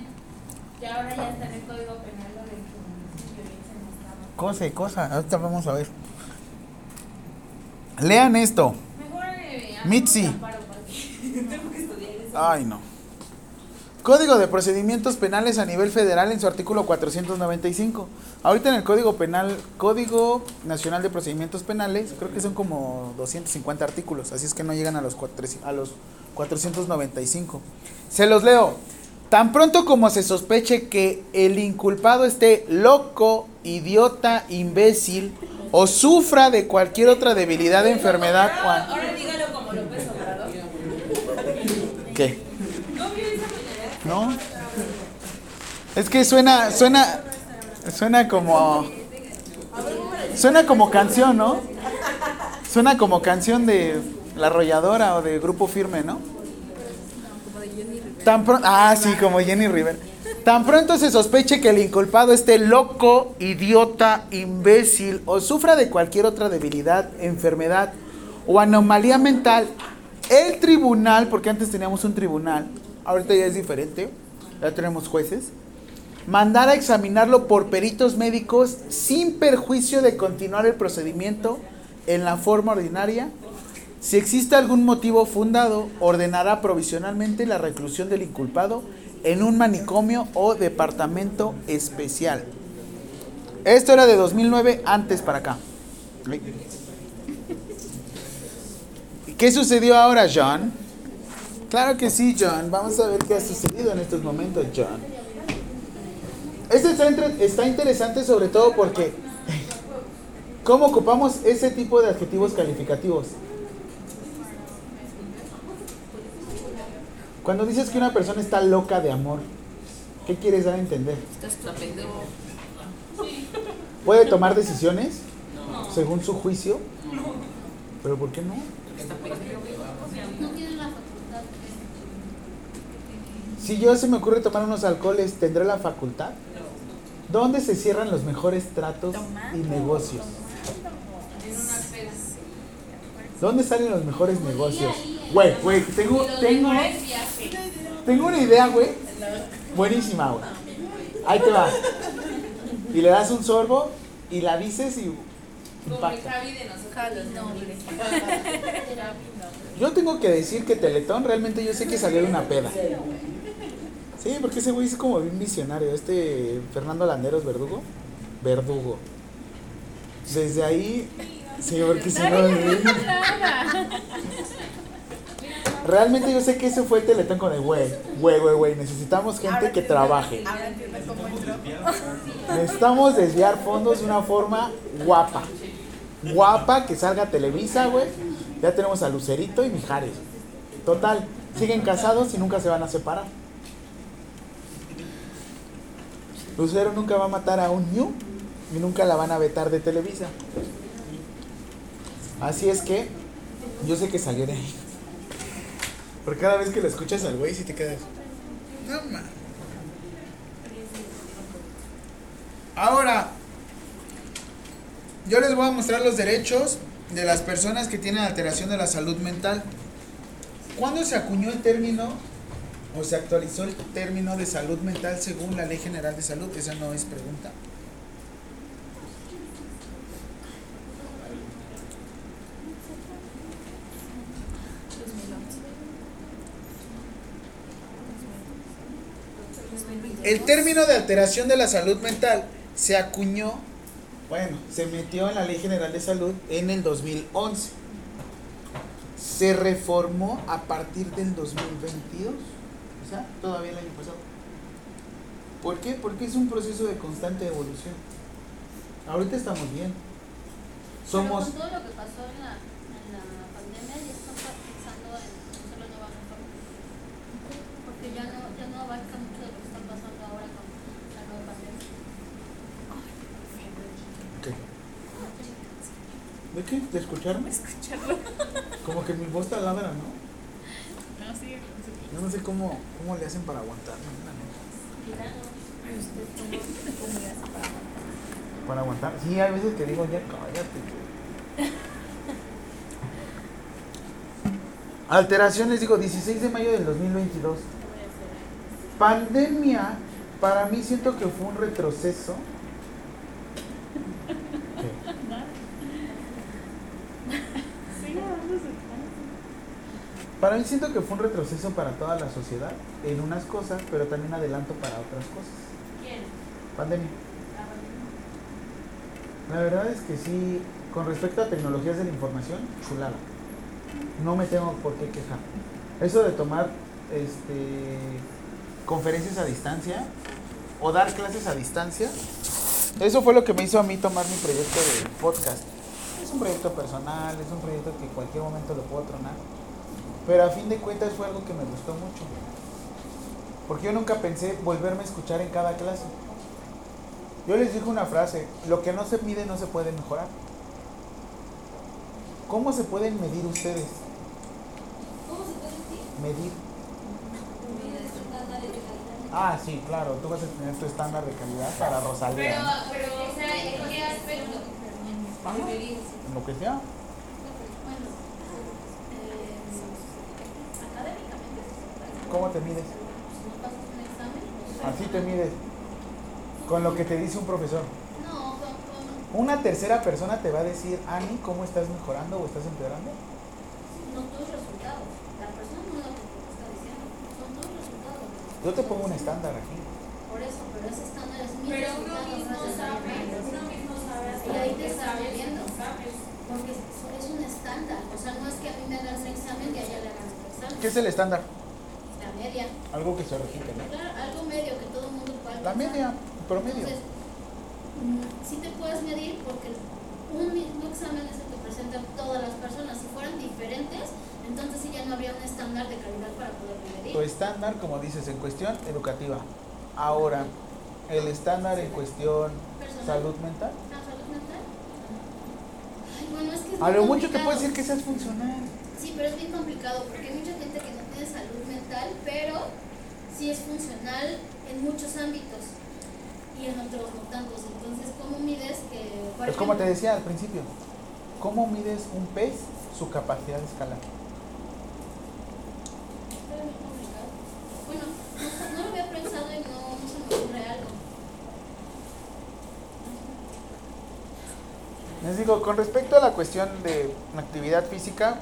ya ahora ya está en el Código Penal lo de violencia en Estado. cosa y cosa, ahorita vamos a ver. Lean esto. Mejor eh, Mitzi. Ay, no. Código de Procedimientos Penales a nivel federal en su artículo 495. Ahorita en el Código Penal, Código Nacional de Procedimientos Penales, creo que son como 250 artículos, así es que no llegan a los, cuatro- a los 495. Se los leo. Tan pronto como se sospeche que el inculpado esté loco, idiota, imbécil o sufra de cualquier otra debilidad, enfermedad. Ahora, dígalo como López. ¿Qué? ¿No. Es que suena, suena, suena como, suena como canción, ¿no? Suena como canción de La Arrolladora o de Grupo Firme, ¿no? Tan pronto, ah, sí, como Jenny River. Tan pronto se sospeche que el inculpado esté loco, idiota, imbécil o sufra de cualquier otra debilidad, enfermedad o anomalía mental, el tribunal, porque antes teníamos un tribunal, ahorita ya es diferente, ya tenemos jueces, mandar a examinarlo por peritos médicos sin perjuicio de continuar el procedimiento en la forma ordinaria. Si existe algún motivo fundado, ordenará provisionalmente la reclusión del inculpado en un manicomio o departamento especial. Esto era de 2009 antes para acá. ¿Qué sucedió ahora, John? Claro que sí, John. Vamos a ver qué ha sucedido en estos momentos, John. Este está, entre- está interesante sobre todo porque ¿cómo ocupamos ese tipo de adjetivos calificativos? Cuando dices que una persona está loca de amor, ¿qué quieres dar a entender? ¿Puede tomar decisiones según su juicio? ¿Pero por qué no? Si yo se me ocurre tomar unos alcoholes, ¿tendré la facultad? ¿Dónde se cierran los mejores tratos y negocios? Peda. ¿Dónde salen los mejores negocios? Güey, güey, tengo, tengo, tengo una idea, güey. Buenísima, güey. Ahí te va. Y le das un sorbo y la dices y Yo tengo que decir que Teletón realmente yo sé que salió de una peda. Sí, porque ese güey es como bien visionario. Este Fernando Landeros Verdugo. Verdugo. Desde ahí. Sí, porque si no. Realmente yo sé que ese fue el Teletón con el güey. Güey, güey, güey. Necesitamos gente que trabaje. Ahora entiendo cómo entró. Necesitamos desviar fondos de una forma guapa. Guapa, que salga a Televisa, güey. Ya tenemos a Lucerito y Mijares. Total, siguen casados y nunca se van a separar. Lucero nunca va a matar a un ñu y nunca la van a vetar de Televisa. Así es que yo sé que salió de ahí. Porque cada vez que lo escuchas al güey, si te quedas. No. Ahora, yo les voy a mostrar los derechos de las personas que tienen alteración de la salud mental. ¿Cuándo se acuñó el término o se actualizó el término de salud mental según la Ley General de Salud? Esa no es pregunta. El término de alteración de la salud mental se acuñó, bueno, se metió en la Ley General de Salud en el 2011. Se reformó a partir del 2022, o sea, todavía el año pasado. ¿Por qué? Porque es un proceso de constante evolución. Ahorita estamos bien. Somos... Pero con todo lo que pasó en la, en la pandemia, ya están pensando en hacer la nueva reforma. Porque ya no, ya no abarca mucho de lo que está pasando ahora con la nueva pandemia. ¿Qué? ¿De qué? ¿De escucharme? Escucharlo. Como que mi voz está ladra, ¿no? No, su- Yo no sé cómo, cómo le hacen para aguantarme. la neta. Para aguantar. Sí, hay veces que digo, ya cállate. Alteraciones, digo, 16 de mayo del 2022. Pandemia, para mí siento que fue un retroceso. Para mí siento que fue un retroceso para toda la sociedad en unas cosas, pero también adelanto para otras cosas. ¿Quién? Pandemia. La verdad es que sí, con respecto a tecnologías de la información, chulada. No me tengo por qué quejar. Eso de tomar este, conferencias a distancia o dar clases a distancia, eso fue lo que me hizo a mí tomar mi proyecto de podcast. Es un proyecto personal, es un proyecto que en cualquier momento lo puedo tronar. Pero a fin de cuentas fue algo que me gustó mucho. Porque yo nunca pensé volverme a escuchar en cada clase. Yo les dije una frase, lo que no se mide no se puede mejorar. ¿Cómo se pueden medir ustedes? ¿Cómo se puede? Medir. Calidad. Ah, sí, claro, tú vas a tener tu estándar de calidad para Pero, Rosalía. ¿no? pero, o sea, ¿en qué aspecto? En lo que sea. Bueno, eh, académicamente, ¿Cómo te mides? si no pasas un examen, Así te mides. Con lo que te dice un profesor. Una tercera persona te va a decir, Ani, ¿cómo estás mejorando o estás empeorando? no tus resultados. La persona no lo que te está diciendo, son tus resultados. Yo te pongo un estándar aquí. Por eso, pero ese estándar es mi Pero uno mismo no es el sabe, uno mismo sabe Y ahí te está sabes. Porque es, es un estándar, o sea, no es que a mí me hagan un examen y a ella le hagan otro examen. ¿Qué es el estándar? Media. Algo que se repite, ¿no? Claro, algo medio que todo el mundo pueda La media, promedio. Entonces, mm, sí te puedes medir porque un mismo examen es el que presentan todas las personas. Si fueran diferentes, entonces sí ya no habría un estándar de calidad para poder medir. Tu estándar, como dices, en cuestión educativa. Ahora, el estándar en cuestión Personal. salud mental. ¿La salud mental? Ay, bueno, es que es A lo mucho te puedo decir que seas funcional. Sí, pero es bien complicado porque hay mucha gente que no tiene salud mental, pero sí es funcional en muchos ámbitos y en otros no tantos. Entonces, ¿cómo mides que... Pues como te decía al principio, ¿cómo mides un pez su capacidad de escalar? Bueno, no, no lo había pensado y no, no se me ocurre algo. Les digo, con respecto a la cuestión de actividad física,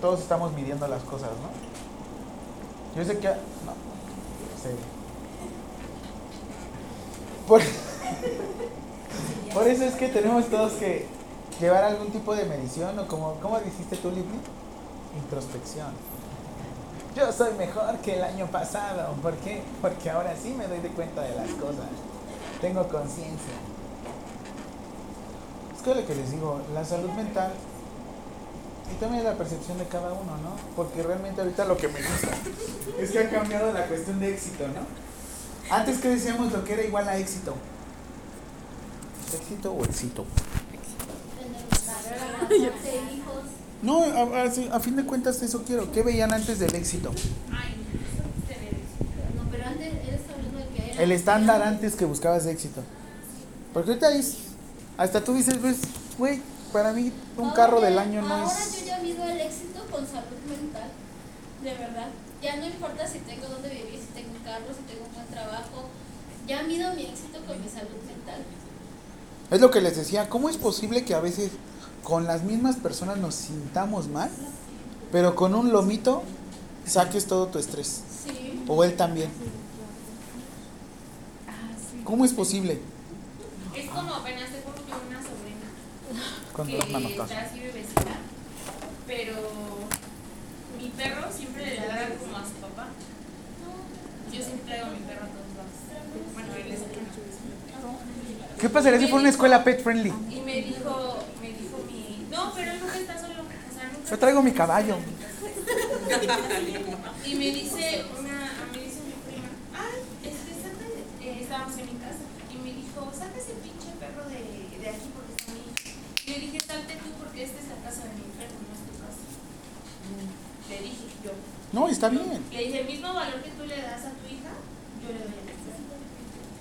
todos estamos midiendo las cosas, ¿no? Yo sé que... No, sé. Por, por eso es que tenemos todos que llevar algún tipo de medición o como, ¿cómo dijiste tú, Libni? Introspección. Yo soy mejor que el año pasado. ¿Por qué? Porque ahora sí me doy de cuenta de las cosas. Tengo conciencia. Es que lo que les digo, la salud mental y también la percepción de cada uno, ¿no? Porque realmente ahorita lo que me gusta es que ha cambiado la cuestión de éxito, ¿no? Antes que decíamos lo que era igual a éxito. ¿Éxito o éxito? No, a, a- a fin de cuentas eso quiero. ¿Qué veían antes del éxito? Ay, eso es tener éxito. No, pero antes eres hablando de que era... El estándar antes que buscabas éxito. Porque ahorita es, hasta tú dices, pues, güey, para mí un Ahora carro del año no ahora es... yo ya mido el éxito con salud mental. De verdad. Ya no importa si tengo dónde vivir, si tengo un carro, si tengo un buen trabajo. Ya mido mi éxito con mi salud mental. Es lo que les decía, ¿cómo es posible que a veces con las mismas personas nos sintamos mal, pero con un lomito saques todo tu estrés? Sí. O él también. ¿Cómo es posible? Es como apenas tengo yo una sobrina Con que dos manotas. está así bebecita, pero mi perro siempre le ladra como a su papá. Yo siempre traigo a mi perro a todos lados. Bueno, él es el que ¿Qué pasaría si fuera una escuela pet friendly? Y me dijo, me dijo mi... No, pero él nunca está solo. O sea, nunca Yo traigo mi caballo. Y me dice una, me dice mi prima, ay, este, saca, eh, estábamos en mi casa, y me dijo, saca ese perro de, de aquí porque está mi Y le dije, salte tú porque esta es la casa de mi perro, no es tu casa. Le dije yo. No, está bien. Le dije, el mismo valor que tú le das a tu hija, yo le doy a mi perro.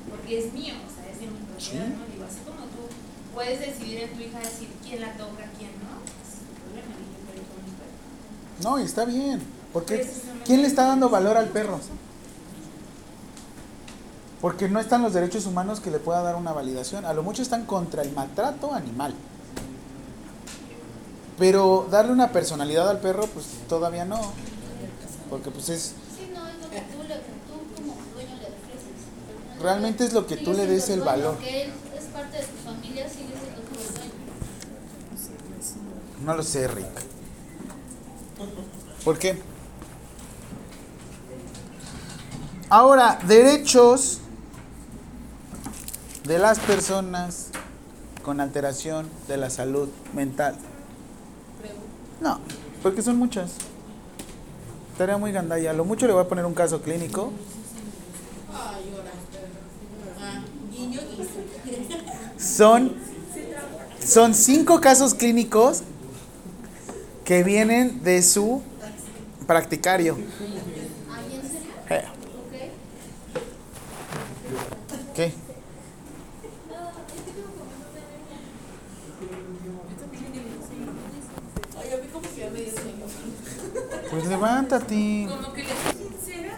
Porque es mío, o sea, es de mi propiedad, Sí. ¿no? Digo, así como tú puedes decidir en tu hija decir quién la toca, quién no, es tu problema, le dije, pero con mi perro. No, y está bien. Porque ¿quién le está dando valor al perro? Porque no están los derechos humanos que le pueda dar una validación. A lo mucho están contra el maltrato animal. Pero darle una personalidad al perro, pues todavía no. porque pues es Sí, no, es lo que tú, le, tú como dueño le ofreces. realmente es lo que tú le des el valor. Que él es parte de tu familia, sigue siendo tu dueño. No lo sé, Rick. ¿Por qué? Ahora, derechos de las personas con alteración de la salud mental. No, porque son muchas. Estaría muy gandalla. Lo mucho le voy a poner un caso clínico. Son, son cinco casos clínicos que vienen de su practicario. ¿Ay, en serio? Eh, Ok. ¿Qué? Ay, a mí como que ya me dio sueño. Pues levántate. Como que le soy sincera.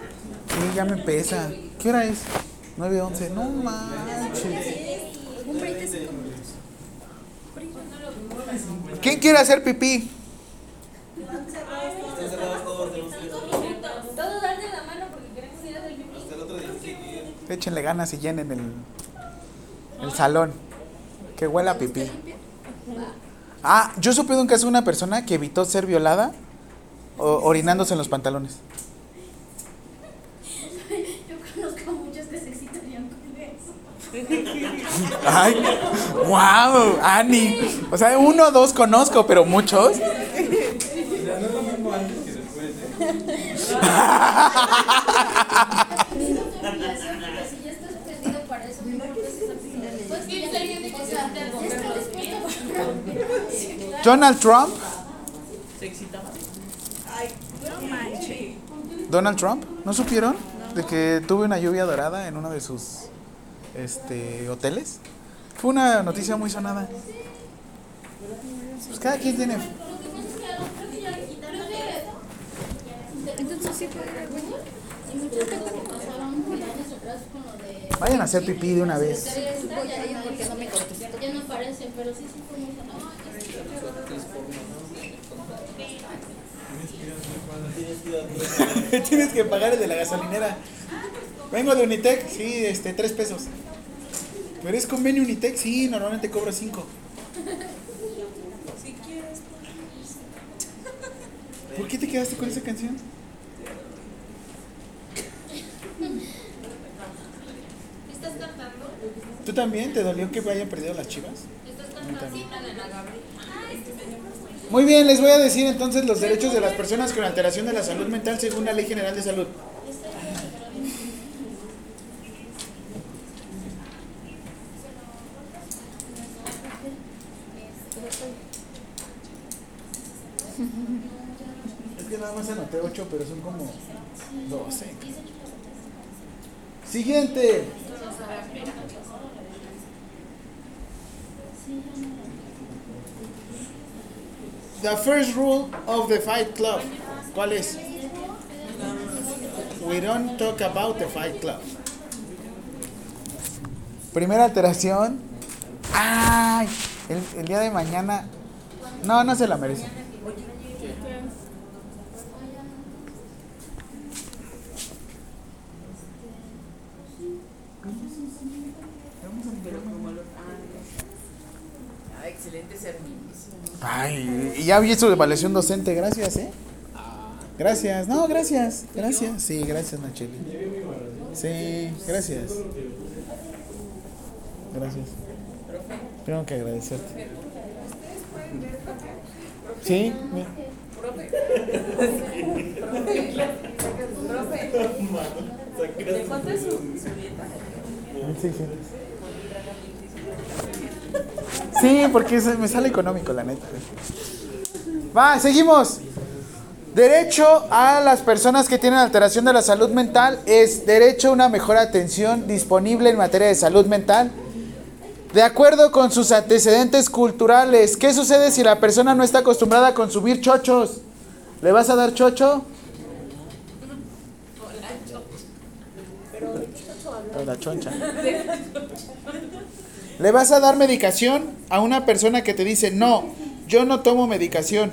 Sí, ya me pesa. ¿Qué hora es? 9.11. No manches. ¿Quién quiere hacer pipí? Todos darle la mano porque queremos ir a hacer pipí. Échenle ganas y llenen el, el salón. Que huela a pipí. Ah, yo supe de un caso de una persona que evitó ser violada o- orinándose en los pantalones. Yo conozco a muchos que se excitarían con eso. Ay, wow, Ani. O sea, uno o dos conozco, pero muchos. ¿eh? Pues Donald Trump. Se excitaba. Donald Trump, ¿no supieron? De que tuve una lluvia dorada en uno de sus este, hoteles. Fue una noticia muy sonada. Pues cada quien tiene. Entonces sí. Vayan a hacer pipí de una vez. Ya no aparece, pero sí, sí Tienes que pagar el de la gasolinera. Vengo de Unitec, sí, este, tres pesos. ¿Pero es convenio Unitec? Sí, normalmente cobro cinco. Si quieres. ¿Por qué te quedaste con esa canción? ¿Estás cantando? ¿Tú también? ¿Te dolió que hayan perdido las chivas? ¿Estás cantando? Sí, Ana Gabriel. Muy bien, les voy a decir entonces los derechos de las personas con alteración de la salud mental según la Ley General de Salud. Es que nada más anoté 8, pero son como 12. Siguiente. The first rule of the Fight Club. ¿Cuál es? We don't talk about the Fight Club. Primera alteración. Ay, el, el día de mañana. No, no se la merece. Y ya vi su evaluación docente, gracias, ¿eh? Gracias, no, gracias, gracias. Sí, gracias, Nacheli. Sí, gracias. Gracias. Tengo que agradecerte. Sí, mira. ¿De? Sí, sí. Sí, porque me sale económico, la neta. Va, seguimos. Derecho a las personas que tienen alteración de la salud mental es derecho a una mejor atención disponible en materia de salud mental. De acuerdo con sus antecedentes culturales, ¿qué sucede si la persona no está acostumbrada a consumir chochos? ¿Le vas a dar chocho? La choncha. ¿Le vas a dar medicación a una persona que te dice, no, yo no tomo medicación?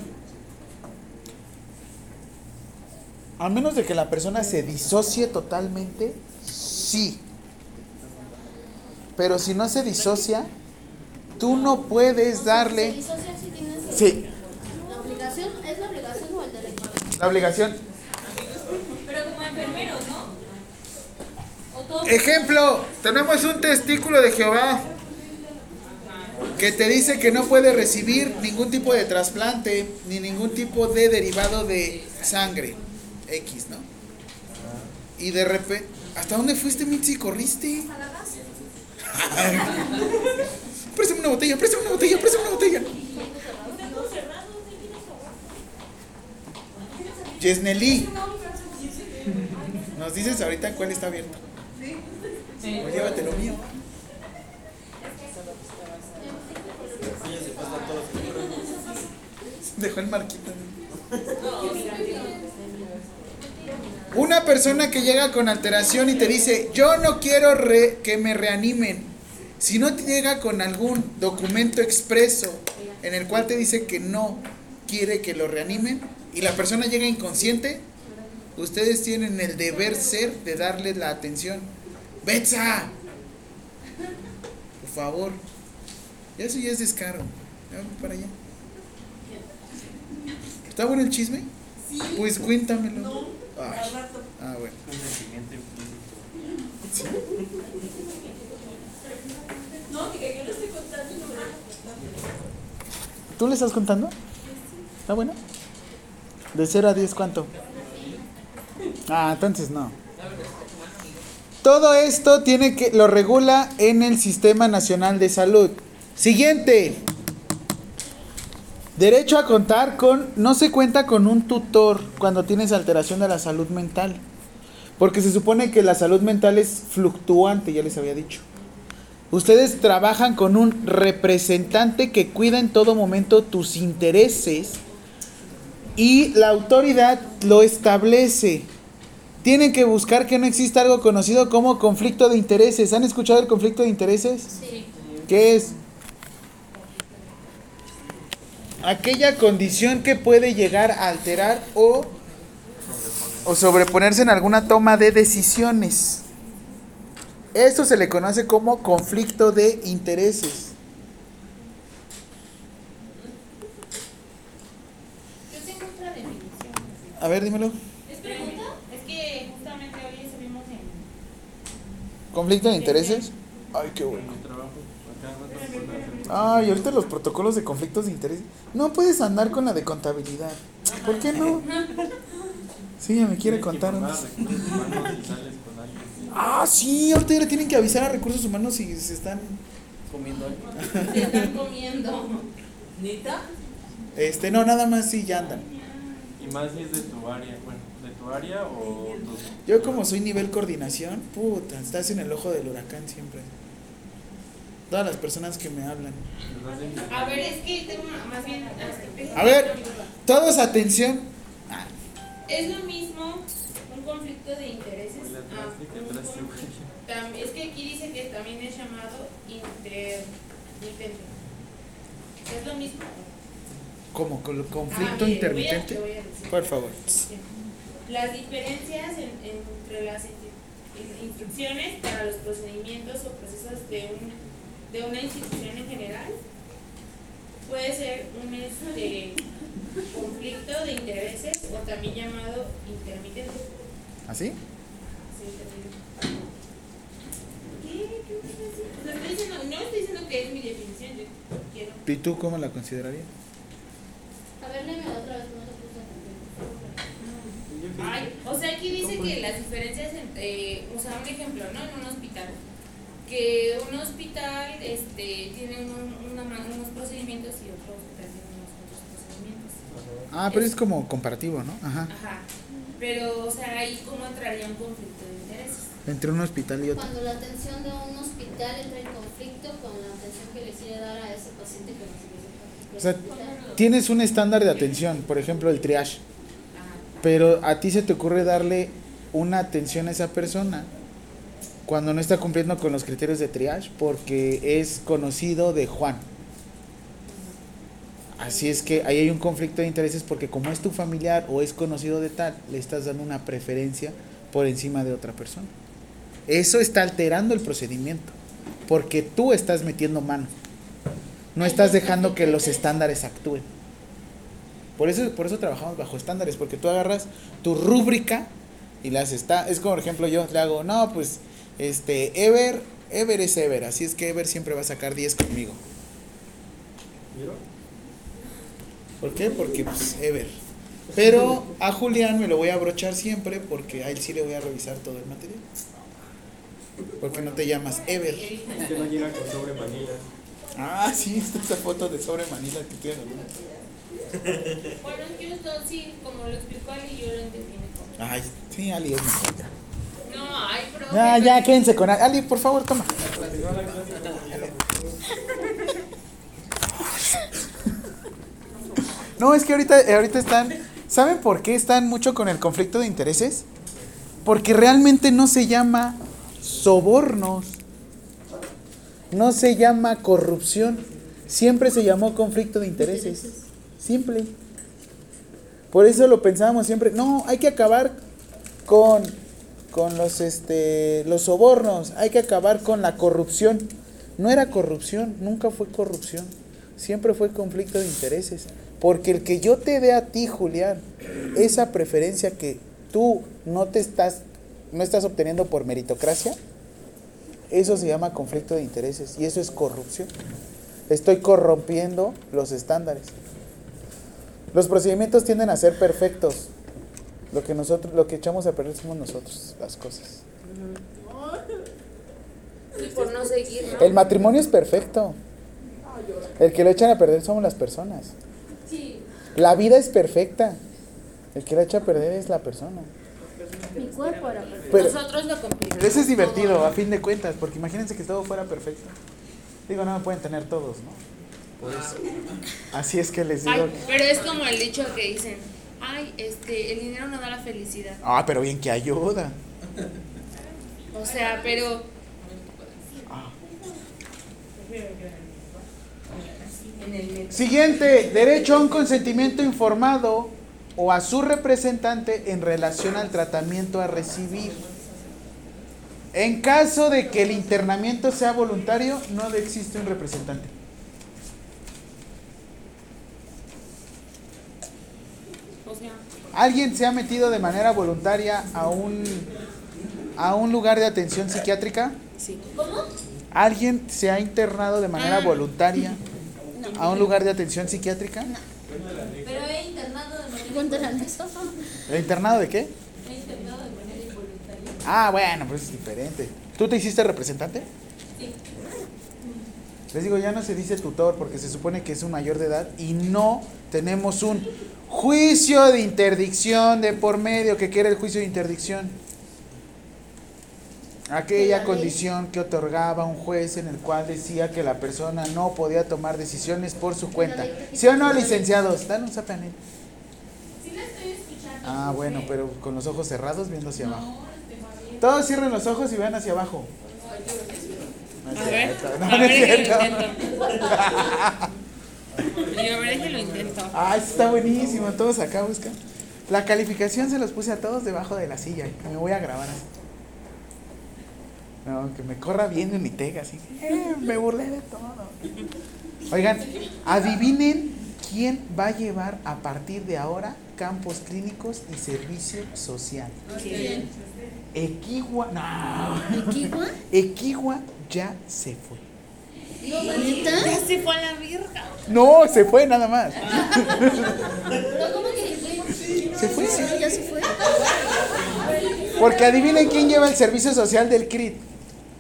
A menos de que la persona se disocie totalmente, sí. Pero si no se disocia, tú no puedes Se darle... disocia si tienes Sí, la obligación, ¿es la obligación o el derecho? la obligación. Pero como enfermeros, ¿no? Ejemplo, tenemos un testículo de Jehová que te dice que no puede recibir ningún tipo de trasplante ni ningún tipo de derivado de sangre. X, ¿no? Y de repente, ¿hasta dónde fuiste, Mitzi? ¿Corriste? préstame una botella, préstame una botella, préstame una botella. Yesneli. Nos dices ahorita cuál está abierto. O llévate lo mío. Dejó el marquito. Una persona que llega con alteración y te dice, yo no quiero que me reanimen. Si no te llega con algún documento expreso en el cual te dice que no quiere que lo reanimen y la persona llega inconsciente, ustedes tienen el deber ser de darle la atención. Betsa, por favor. Eso ya es descaro. Vamos para allá. ¿Está bueno el chisme? Pues cuéntamelo. Ay. Ah, bueno. ¿Tú le estás contando? ¿Está bueno? ¿De 0 a 10 cuánto? Ah, entonces no. Todo esto tiene que lo regula en el Sistema Nacional de Salud. Siguiente. Derecho a contar con no se cuenta con un tutor cuando tienes alteración de la salud mental. Porque se supone que la salud mental es fluctuante, ya les había dicho. Ustedes trabajan con un representante que cuida en todo momento tus intereses y la autoridad lo establece. Tienen que buscar que no exista algo conocido como conflicto de intereses. ¿Han escuchado el conflicto de intereses? Sí. ¿Qué es? Aquella condición que puede llegar a alterar o, o sobreponerse en alguna toma de decisiones. Esto se le conoce como conflicto de intereses. Yo tengo otra definición. A ver, dímelo. ¿Es pregunta? Es que justamente hoy estuvimos en. ¿Conflicto de intereses? Ay, qué bueno. Ay, ahorita los protocolos de conflictos de interés. No puedes andar con la de contabilidad. ¿Por qué no? Sí, ya me quiere contar. Ah, sí, ahorita ya le tienen que avisar a recursos humanos si se están Comiendo algo. Se están comiendo. ¿Neta? Este, no, nada más sí ya andan. Y más si es de tu área, bueno, de tu área o tu... Yo como soy nivel coordinación, puta, estás en el ojo del huracán siempre. Todas las personas que me hablan. A ver, es que tengo una- más bien. A ver, todos atención. Ah, Es lo mismo un conflicto de intereses. a un conflicto- tam- es que aquí dice que también es llamado intermitente. Es lo mismo. como con el Ah, conflicto mire, voy a- intermitente. te voy a decir. Por favor. Las diferencias en- entre las in- in- instrucciones para los procedimientos o procesos de, un, de una institución en general puede ser un este, conflicto de intereses o también llamado intermitente. ¿Así? Sí, intermitente. ¿Qué? ¿Qué estoy diciendo- no estoy diciendo que es mi definición, yo quiero. ¿Y tú cómo la considerarías? A ver, léeme otra vez, no te puse atención. Ay, o sea, aquí dice que las diferencias, entre, o sea, un ejemplo, ¿no? En un hospital. Que un hospital este, tiene un- una unos procedimientos y otro hospital tiene unos otros procedimientos. Ah, pero es como comparativo, ¿no? Ajá. Ajá. Pero, o sea, ahí cómo entraría un conflicto de intereses. Entre un hospital y otro. Cuando la atención de un hospital entra en conflicto con la atención que le quiere dar a ese paciente que recibe O sea, tienes un estándar de atención, por ejemplo, el triage. Ajá. Pero a ti se te ocurre darle una atención a esa persona cuando no está cumpliendo con los criterios de triage porque es conocido de Juan. Así es que ahí hay un conflicto de intereses porque como es tu familiar o es conocido de tal, le estás dando una preferencia por encima de otra persona. Eso está alterando el procedimiento porque tú estás metiendo mano. No estás dejando que los estándares actúen. Por eso, por eso trabajamos bajo estándares, porque tú agarras tu rúbrica y las está, es como por ejemplo yo le hago, no, pues este Ever, Ever es Ever, así es que Ever siempre va a sacar 10 conmigo. ¿Por qué? Porque pues Ever. Pero a Julián me lo voy a abrochar siempre porque a él sí le voy a revisar todo el material. Porque no te llamas Ever. Es que no llega con sobre manila. Ah, sí, está esa foto de sobre Manila que tienes, yo esto sí, como lo explicó Ali, yo lo entendí mejor. Ay, sí, Ali es mejor. No, ay, pero. Ya, ya, quédense con. Ali, por favor, toma. No, es que ahorita, ahorita están. ¿Saben por qué están mucho con el conflicto de intereses? Porque realmente no se llama sobornos. No se llama corrupción. Siempre se llamó conflicto de intereses. Simple. Por eso lo pensábamos siempre. No, hay que acabar con, con los, este, los sobornos. Hay que acabar con la corrupción. No era corrupción, nunca fue corrupción. Siempre fue conflicto de intereses. Porque el que yo te dé a ti, Julián, esa preferencia que tú no te estás, no estás obteniendo por meritocracia, eso se llama conflicto de intereses y eso es corrupción. Estoy corrompiendo los estándares. Los procedimientos tienden a ser perfectos. Lo que nosotros, lo que echamos a perder somos nosotros, las cosas. Y por no seguir, ¿no? El matrimonio es perfecto. El que lo echan a perder somos las personas. La vida es perfecta. El que la echa a perder es la persona. Mi cuerpo era perfecto. Pero, Nosotros lo complicamos. pero eso es divertido, a fin de cuentas, porque imagínense que todo fuera perfecto. Digo, no me pueden tener todos, ¿no? Por eso. Así es que les digo. Ay, pero es como el dicho que dicen, ay, este, el dinero no da la felicidad. Ah, pero bien que ayuda. O sea, pero Siguiente, derecho a un consentimiento informado o a su representante en relación al tratamiento a recibir. En caso de que el internamiento sea voluntario, no existe un representante. o sea, ¿Alguien se ha metido de manera voluntaria a un, a un lugar de atención psiquiátrica? sí. ¿Alguien se ha internado de manera voluntaria a un lugar de atención psiquiátrica? Pero he internado de manera eso. ¿El internado de qué? he internado de manera involuntaria. Ah, bueno, pues es diferente. ¿Tú te hiciste representante? Sí. Les digo, ya no se dice tutor porque se supone que es un mayor de edad y no tenemos un juicio de interdicción de por medio. ¿Qué quiere el juicio de interdicción? Aquella condición que otorgaba un juez en el cual decía que la persona no podía tomar decisiones por su cuenta. ¿Sí o no, licenciados? Dan un zape a Nel. Sí la estoy escuchando. Ah, bueno, pero con los ojos cerrados viendo hacia abajo. Todos cierren los ojos y vean hacia abajo. No es cierto, no, no es que cierto. intento. Y a ver, que lo intento. Ah, está buenísimo. Todos acá buscan. La calificación se los puse a todos debajo de la silla. Me voy a grabar así. No, que me corra bien en mi tega, así. Eh, me burlé de todo. Oigan, adivinen quién va a llevar a partir de ahora campos clínicos y servicio social. Equigua, no. ¿Equigua? Equigua ya se fue. ¿Neta? Ya se fue a la virga. No, se fue nada más. ¿Pero cómo que fue? Se fue. Sí, ya se fue. Porque adivinen quién lleva el servicio social del CRIT.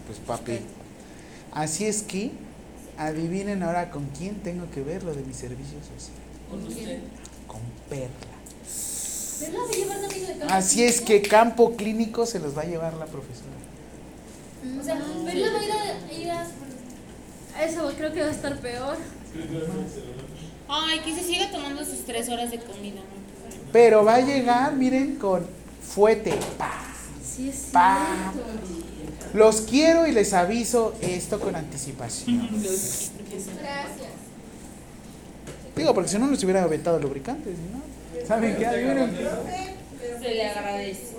Pues papi. Así es que adivinen ahora con quién tengo que ver lo de mi servicio social. Con usted. Con Perla. ¿Verdad? Se llevan también de campo Así es que campo clínico se los va a llevar la profesora. O sea, Perla va a ir a, ir a Eso creo que va a estar peor. Ay, que se siga tomando sus tres horas de comida. ¿no? Pero va a llegar, miren, con fuete. Pa, Sí, es pa. cierto. Los quiero y les aviso esto con anticipación. Gracias. Digo, porque si no nos hubiera aventado lubricantes, ¿no? ¿Saben qué? Se le agradece.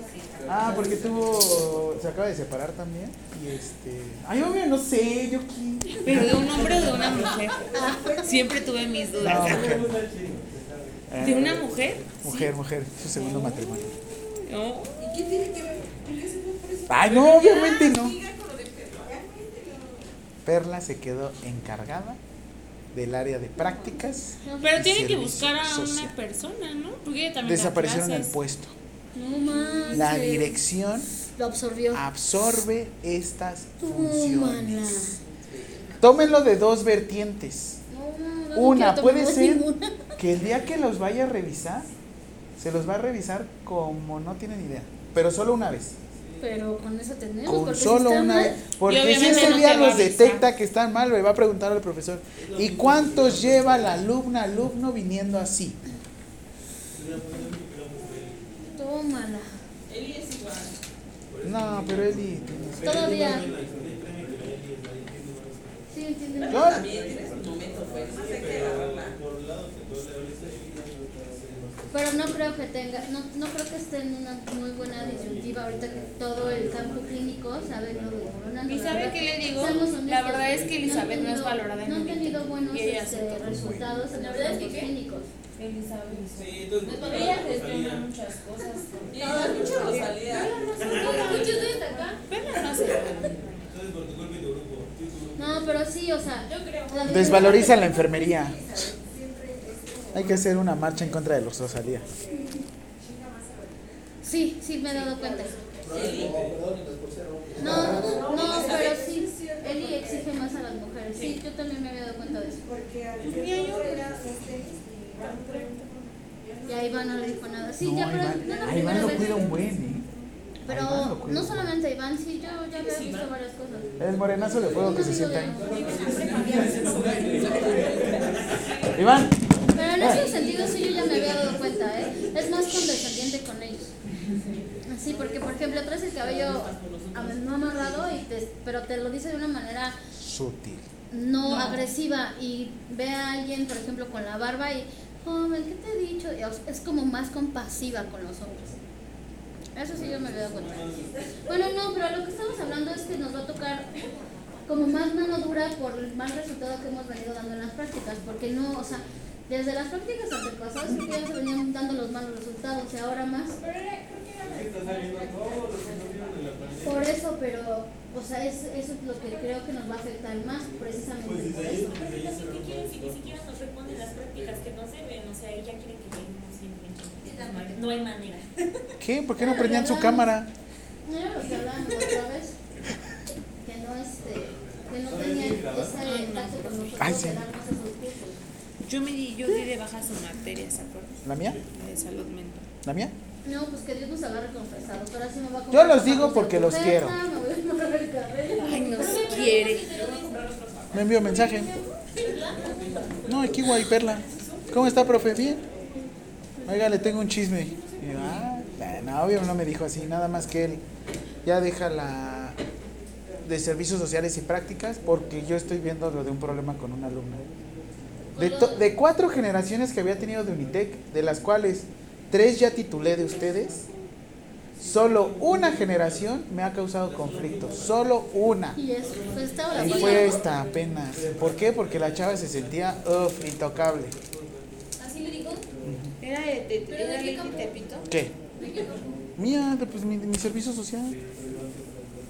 Ah, porque tuvo. Se acaba de separar también. Y este. Ay, obvio, no sé, yo qué. Pero de un hombre o de una mujer. Siempre tuve mis No, dudas. mujer. ¿De una mujer? Mujer, mujer, su segundo matrimonio. No. ¿Y qué tiene que ver? Ay, no, obviamente no. Perla. Se quedó encargada del área de prácticas. Pero tiene que buscar a una persona, ¿no? Porque ella también Desaparecieron el puesto. No manches. La dirección Lo absorbió. absorbe estas Tómala. funciones. Tómenlo de dos vertientes. No, no, no Una puede ser ninguna. que el día que los vaya a revisar, se los va a revisar como no tienen idea, pero solo una vez. Pero con eso tenemos. Con porque solo una mal, vez. Porque si ese día los detecta que están mal, le va a preguntar al profesor. ¿Y cuántos lleva la alumna, alumno viniendo así? Tómala. Eli es igual. No, pero Eli. Todavía. Sí, entienden. Yo- También tiene su momento, pues. Qué agarrarla. Pero no creo que tenga, no, no creo que esté en una muy buena disyuntiva ahorita que todo el campo clínico sabe lo de Corona. ¿Y sabe qué le digo? La verdad es que Elizabeth no es valorada en No han tenido ella este, resultados en los campos clínicos. Elizabeth. Sí, entonces. Ella gestiona muchas cosas. Y Rosalía. No hace Entonces, por tu culpa y tu grupo. No, pero sí, o sea, Yo creo. Desvaloriza la enfermería. Hay que hacer una marcha en contra de los Rosalía. Sí, sí me he dado cuenta. No, no, pero sí, Eli exige más a las mujeres. Sí, yo también me había dado cuenta de eso. Porque al principio era este. Y a Iván no le dijo nada. Sí, No, ya, pero Iván, no la Iván lo vez. cuida un buen, ¿eh? Pero no solamente a Iván, sí, yo ya había visto varias cosas. El morenazo de fuego que se ahí. de- Iván, Pero en ese sentido sí yo ya me había dado cuenta, ¿eh? Es más condescendiente con ellos. Sí, porque por ejemplo traes el cabello no amarrado, y te, pero te lo dice de una manera sutil. no, agresiva y ve a alguien, por ejemplo, con la barba y, joven, ¿qué te he dicho? Es como más compasiva con los hombres. Eso sí yo me dado cuenta. Bueno, no, pero lo que estamos hablando es que nos va a tocar como más mano dura por el mal resultado que hemos venido dando en las prácticas, porque no, o sea, desde las prácticas antepasadas que ya se venían dando los malos resultados y ahora más. Por eso, pero, o sea, es, eso es lo que creo que nos va a afectar más, precisamente por eso. ¿Qué quieren si ni siquiera nos responden las prácticas que nos deben? O sea, ya quieren que lleguemos siempre. No hay manera. ¿Qué? ¿Por qué no prendían su cámara? No era lo que hablábamos otra vez, que no, este, que no tenían ese tacto con nosotros Ay, sí. de darnos esos cursos. Yo me di, yo di de baja su materia, ¿se acuerdan? ¿La mía? De salud mental. ¿La mía? No, pues que Dios nos agarre confesados. Ahora sí me va a Yo los digo porque los quiero. Ay, nos quiere. Me envió mensaje. No, aquí guay Perla. ¿Cómo está, profe? Bien. Oiga, le tengo un chisme. Y yo, ah, no, obvio no me dijo así, nada más que él ya deja la de servicios sociales y prácticas porque yo estoy viendo lo de un problema con una alumna. De, to- de cuatro generaciones que había tenido de Unitec, de las cuales tres ya titulé de ustedes, solo una generación me ha causado conflicto. Solo una. Y eso, pues Y fue esta apenas. ¿Por qué? Porque la chava se sentía uf, intocable. ¿Así le digo? ¿Era de, de, ¿Pero de era qué Leti campo? Tepito? ¿Qué? ¿De? Mía, de, pues mi, mi servicio social.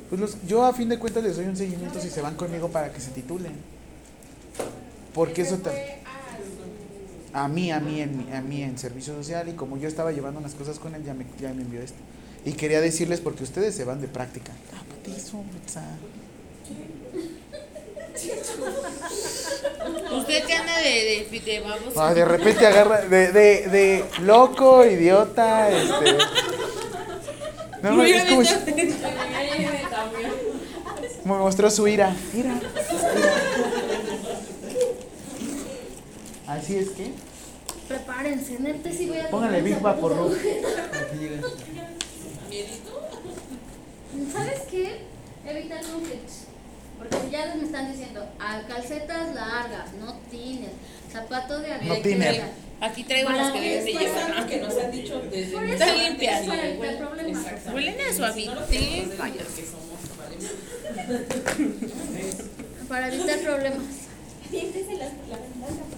Pues los, yo a fin de cuentas les doy un seguimiento si se van conmigo para que se titulen. Porque eso ta- a mí, a mí, en, mi- a mí en servicio social y como yo estaba llevando unas cosas con él, ya me, ya me envió esto. Y quería decirles porque ustedes se van de práctica. Ah, patizo, pizza. ¿Usted qué anda de, de, de vamos? Ah, de repente agarra de, de, de loco, idiota, este. No, no, es como si- me mostró su ira. Ira. Así es que. Prepárense, neta, sí voy a Póngale comprar Big zapatos. Aquí llega. ¿Sabes qué? Evita nuggets. Porque ya me están diciendo, a calcetas largas, no tienes. Zapato de No tiene. Aquí traigo los que deben de llevar. que nos han dicho desde Están limpias. es para evitar problemas. Huelen a suavite. Vaya. Para evitar problemas. Siénteselas por la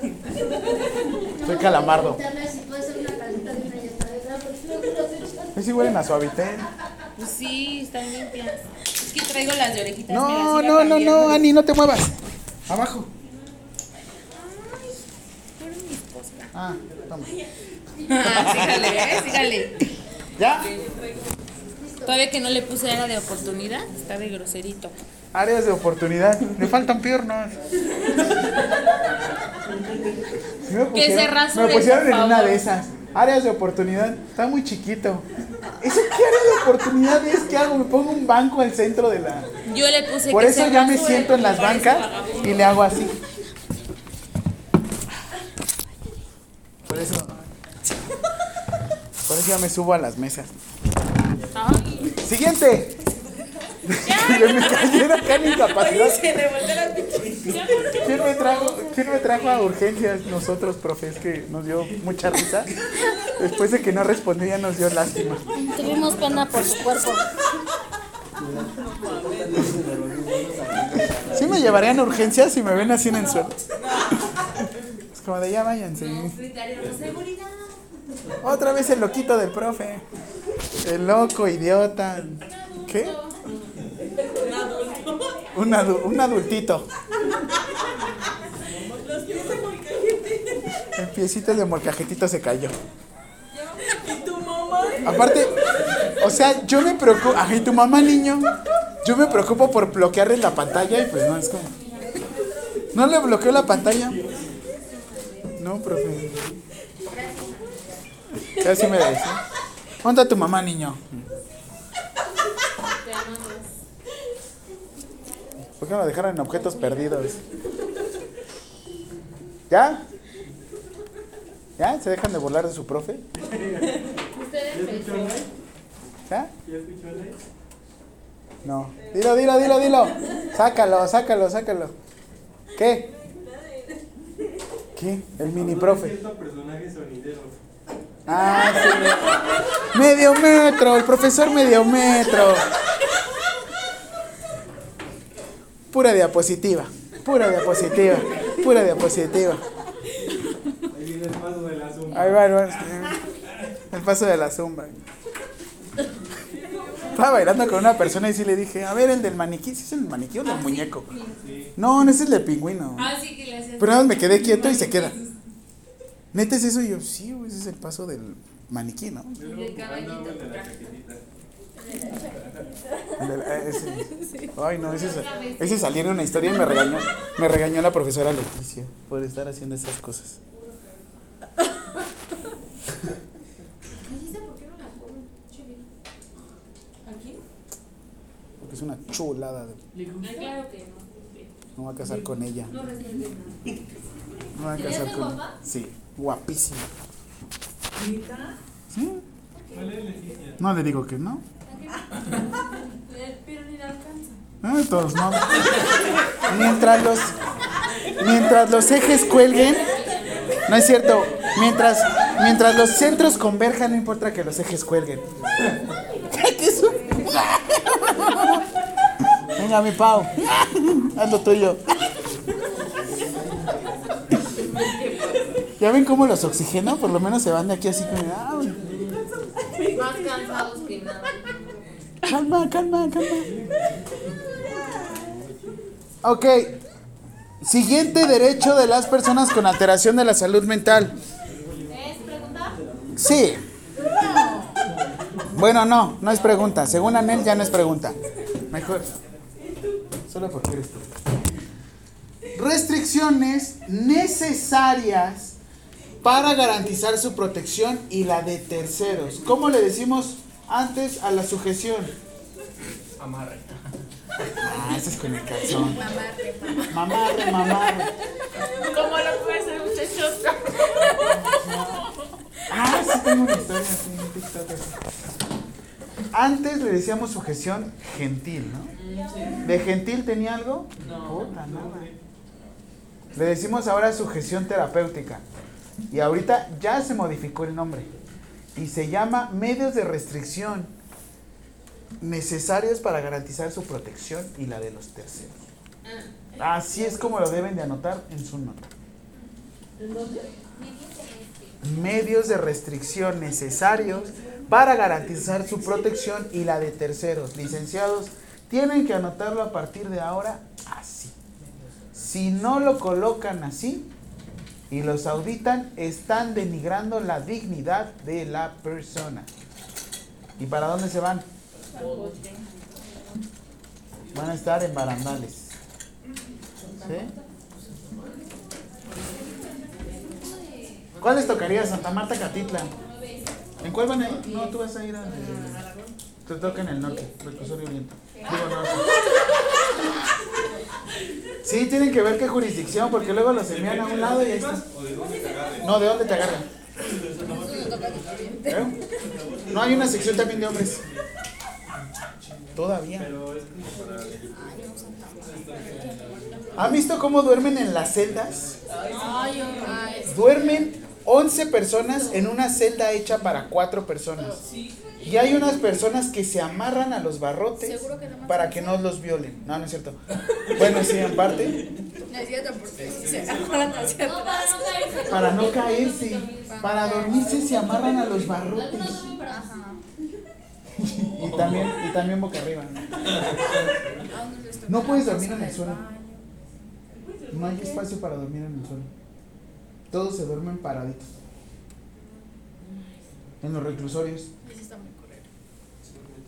ventana. Soy calamardo. Evitarle si puede ser una calita de una llanta de la próxima que los echas. Es igual en la suavitel. Pues sí, están limpias. Es que traigo las de orejitas. No, no, no, no. Ani, no te muevas. Abajo. Fueron mi esposa. Ah, toma. Ah, sígale, ¿eh? Sígale. ¿Ya? Todavía que no le puse era de oportunidad, está de groserito. Áreas de oportunidad. Me faltan piernas. Sí me Que se pusieron- Me pusieron en una de esas. Áreas de oportunidad. Está muy chiquito. ¿Eso qué área de oportunidad es? ¿Qué hago? Me pongo un banco al centro de la. Yo le puse Por que eso se ya me siento en las bancas y le hago así. Por eso. Por eso ya me subo a las mesas. Siguiente. Ya me cayera acá en incapacidad. ¿Quién me, trajo, ¿Quién me trajo a urgencias? Nosotros, profe, es que nos dio mucha risa. Después de que no respondía, nos dio lástima. Tuvimos pena por su cuerpo. ¿Sí me llevarían a urgencias si me ven así en el suelo? Es como de ya váyanse. Otra vez el loquito del profe. El loco, idiota. ¿Qué? Un, adu- un adultito. El piecito de molcajetito se cayó. Aparte, o sea, yo me preocupo. Ay, tu mamá, niño. Yo me preocupo por bloquearle la pantalla y pues no, es como. ¿No le bloqueó la pantalla? No, profe. Casi me decía. ¿Dónde está tu mamá, niño? ¿Por qué no lo dejaron en objetos perdidos? ¿Ya? ¿Ya? ¿Se dejan de burlar de su profe? ¿Ya? No. Dilo, dilo, dilo, dilo. Sácalo, sácalo, sácalo. ¿Qué? ¿Qué? El mini profe. personajes sonideros. Ah, sí. Medio metro, el profesor medio metro. Pura diapositiva, pura diapositiva, pura diapositiva. Ahí viene el paso de la zumba. Ahí va. El paso de la zumba. Estaba bailando con una persona y sí le dije, a ver, el del maniquí, ¿sí es el maniquí o el del muñeco? No, no es el del pingüino. Ah, sí que le hacías. Pero nada más me quedé quieto y se queda. ¿Neta es eso? Y yo, sí, güey, ese es el paso del maniquí, ¿no? El caballito. El de la cajetita. El de la- ese. Ay, no, ese, ese salió en una historia y me regañó, me regañó la profesora Leticia por estar haciendo esas cosas. ¿Aquí? Porque es una chulada. de- Ay, claro que no. No voy a casar con ella. No responde nada. No voy a casar con ella. Sí, guapísima. ¿Sí? No le digo que no. Pero ni la alcanza. Ah, de todos modos. Mientras los, mientras los ejes cuelguen, no es cierto. Mientras, mientras los centros converjan, no importa que los ejes cuelguen. ¿Qué es un- Venga, mi Pau, haz lo tuyo. ¿Ya ven cómo los oxigeno? Por lo menos se van de aquí así como. ah, Más cansados que nada. Calma, calma, calma. Ok. Siguiente derecho de las personas con alteración de la salud mental. ¿Es pregunta? Sí. Bueno, no, no es pregunta. Según Anel ya no es pregunta. Mejor. Solo porque eres tú. Restricciones necesarias para garantizar su protección y la de terceros. ¿Cómo le decimos antes a la sujeción? Amarre. Ah, ese es con el calzón. Mamarre, mamarre. ¿Cómo lo puede hacer muchachos? Ah, sí tengo una historia así en TikTok. así. Antes le decíamos sujeción gentil, ¿no? ¿De gentil tenía algo? No. Puta, nada. Le decimos ahora sujeción terapéutica. Y ahorita ya se modificó el nombre. Y se llama medios de restricción necesarios para garantizar su protección y la de los terceros. Así es como lo deben de anotar en su nota. Medios de restricción necesarios para garantizar su protección y la de terceros. Licenciados, tienen que anotarlo a partir de ahora así. Si no lo colocan así y los auditan, están denigrando la dignidad de la persona. ¿Y para dónde se van? Van a estar en barandales. ¿Sí? ¿Cuál les tocaría? Santa Marta, Catitla. ¿En cuál van a ir? No, tú vas a ir a... Te toca en el norte, reclusorio oriente. Digo, norte. Sí, tienen que ver qué jurisdicción, porque luego los envían a un lado y ahí está. No, ¿de dónde te agarran? ¿Eh? No hay una sección también de hombres. Todavía. ¿Han visto cómo duermen en las celdas? Duermen 11 personas en una celda hecha para 4 personas. Y hay unas personas que se amarran a los barrotes para que no los violen. No, no es cierto. Bueno, sí, en parte. No es cierto, porque se amarran hacia atrás. Para no caerse. Para dormirse se amarran a los barrotes. Y también, y también boca arriba. No puedes dormir en el suelo. No hay espacio para dormir en el suelo. Todos se duermen paraditos. En los reclusorios. Eso está muy correcto.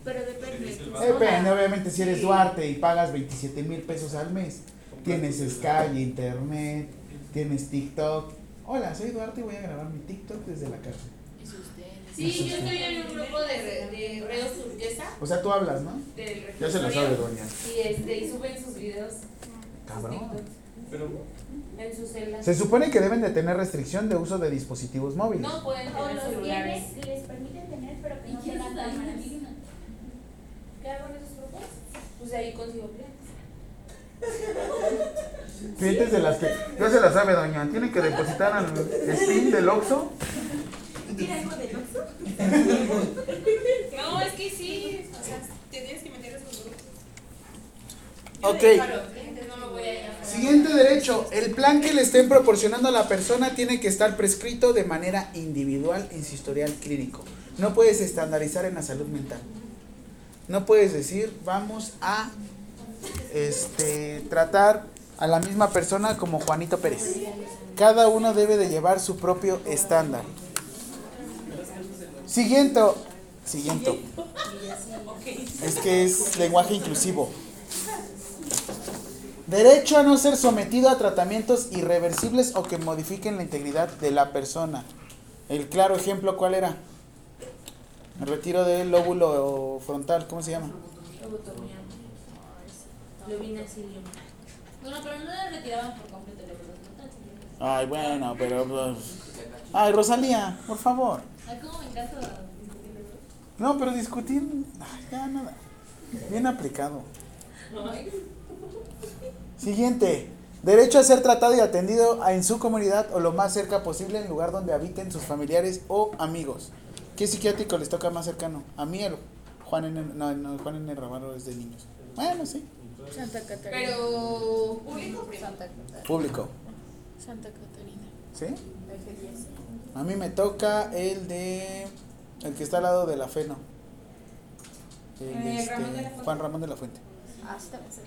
Pero depende. Depende, obviamente, si eres Duarte y pagas 27 mil pesos al mes, tienes Sky, Internet, tienes TikTok. Hola, soy Duarte y voy a grabar mi TikTok desde la cárcel. Sí, yo estoy en un grupo de, de reos turquesa. O sea, tú hablas, ¿no? Ya se lo sabe, doña. Y, este, y suben sus videos Cabrón. Pero en sus celdas. Se supone que deben de tener restricción de uso de dispositivos móviles. No pueden O tener los celulares. tienes, les permiten tener, pero que ¿Y no tengan la cámaras. ¿Qué hago en esos grupos? Pues ahí consigo clientes. Clientes de las que. Ya se la sabe, doña. Tienen que depositar al Steam del Oxxo. ¿Tiene algo de Oxxo? No, es que sí. O sea, te tienes que meter a esos grupos. Yo Ok. no me voy a Siguiente derecho. El plan que le estén proporcionando a la persona tiene que estar prescrito de manera individual en su historial clínico. No puedes estandarizar en la salud mental. No puedes decir, vamos a este, tratar a la misma persona como Juanito Pérez. Cada uno debe de llevar su propio estándar. Siguiente. Siguiente. Es que es lenguaje inclusivo. Derecho a no ser sometido a tratamientos irreversibles o que modifiquen la integridad de la persona. El claro ejemplo, ¿cuál era? El retiro del lóbulo frontal, ¿cómo se llama? Lobotomía. Bueno, pero no le retiraban por completo el euro total. Ay, bueno, pero... pues, Ay, Rosalía, por favor. Ay, cómo me encanta discutir. No, pero discutir... ay, ya nada. Bien aplicado. Siguiente. Derecho a ser tratado y atendido en su comunidad o lo más cerca posible en el lugar donde habiten sus familiares o amigos. ¿Qué psiquiátrico les toca más cercano? A mí el Juan N. No, no, Juan N. Ramaro es de niños. Bueno, sí. Santa Catarina. Pero público o. Santa Catarina. Público. Santa Catarina. ¿Sí? A mí me toca el de... El que está al lado de la FENO. El, Eh, este, Ramón de la Fuente. Juan Ramón de la Fuente. Ah, sí, también se.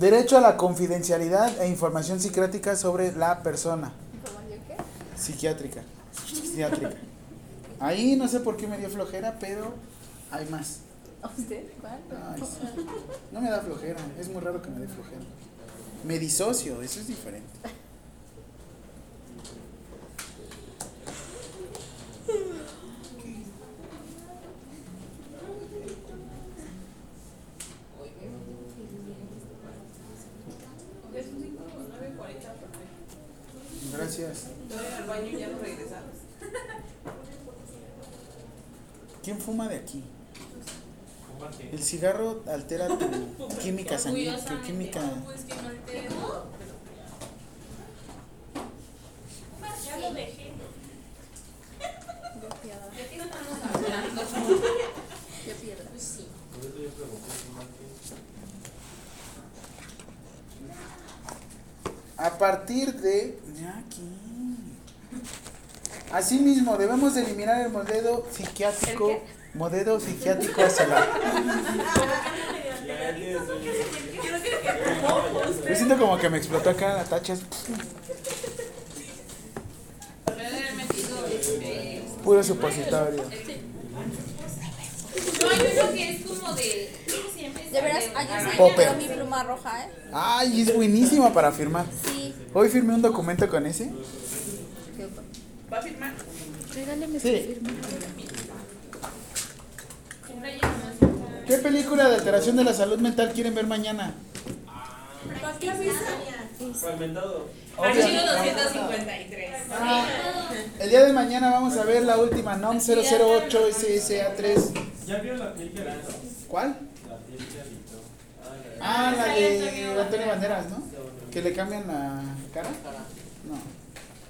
Derecho a la confidencialidad e información psiquiátrica sobre la persona. Psiquiátrica. Psiquiátrica. Ahí no sé por qué me dio flojera, pero hay más. ¿A usted? ¿Cuál? Ay, sí. No me da flojera, es muy raro que me dé flojera. Me disocio, eso es diferente. Es un 5 9, 40, perfecto. Gracias. Voy al baño y ya no regresamos. ¿Quién fuma de aquí? El cigarro altera tu química sanguínea, tu química. no, pues que no altere todo, Ya lo dejé. ¿De qué estamos hablando? Ya pierdo. Pues sí. A partir de. Ya aquí. Asimismo, debemos de eliminar el modelo psiquiátrico. Modelo psiquiátrico hacia la. Yo siento como que me explotó acá la tacha. Puro supositorio. No, hay uno que es como de. ¿Cómo se? De veras, ayer Popper. quedó mi pluma roja, ¿eh? Ay, es buenísima para firmar. Sí. Hoy firmé un documento con ese. ¿Va a firmar? Regáleme Sí. su firma. Siempre hay uno más. ¿Qué película de alteración de la salud mental quieren ver mañana? Fragmentado. Archivo 253. El día de mañana vamos a ver la última NOM 008 SSA3. ¿Ya vieron la película? ¿Cuál? La película. Ah, la de Antonio Banderas, ¿no? Que le cambian la cara. No.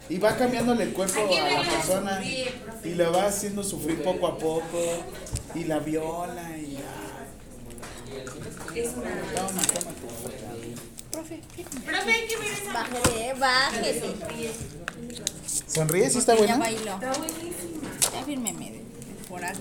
Y va cambiándole el cuerpo a la persona y la va haciendo sufrir poco a poco y la viola y Es una. toma, toma tu Profe, Profe, hay que ver esa. bájese, bájese. Sonríe, sí está Ya buena. bailó. Ya fírmeme por aquí.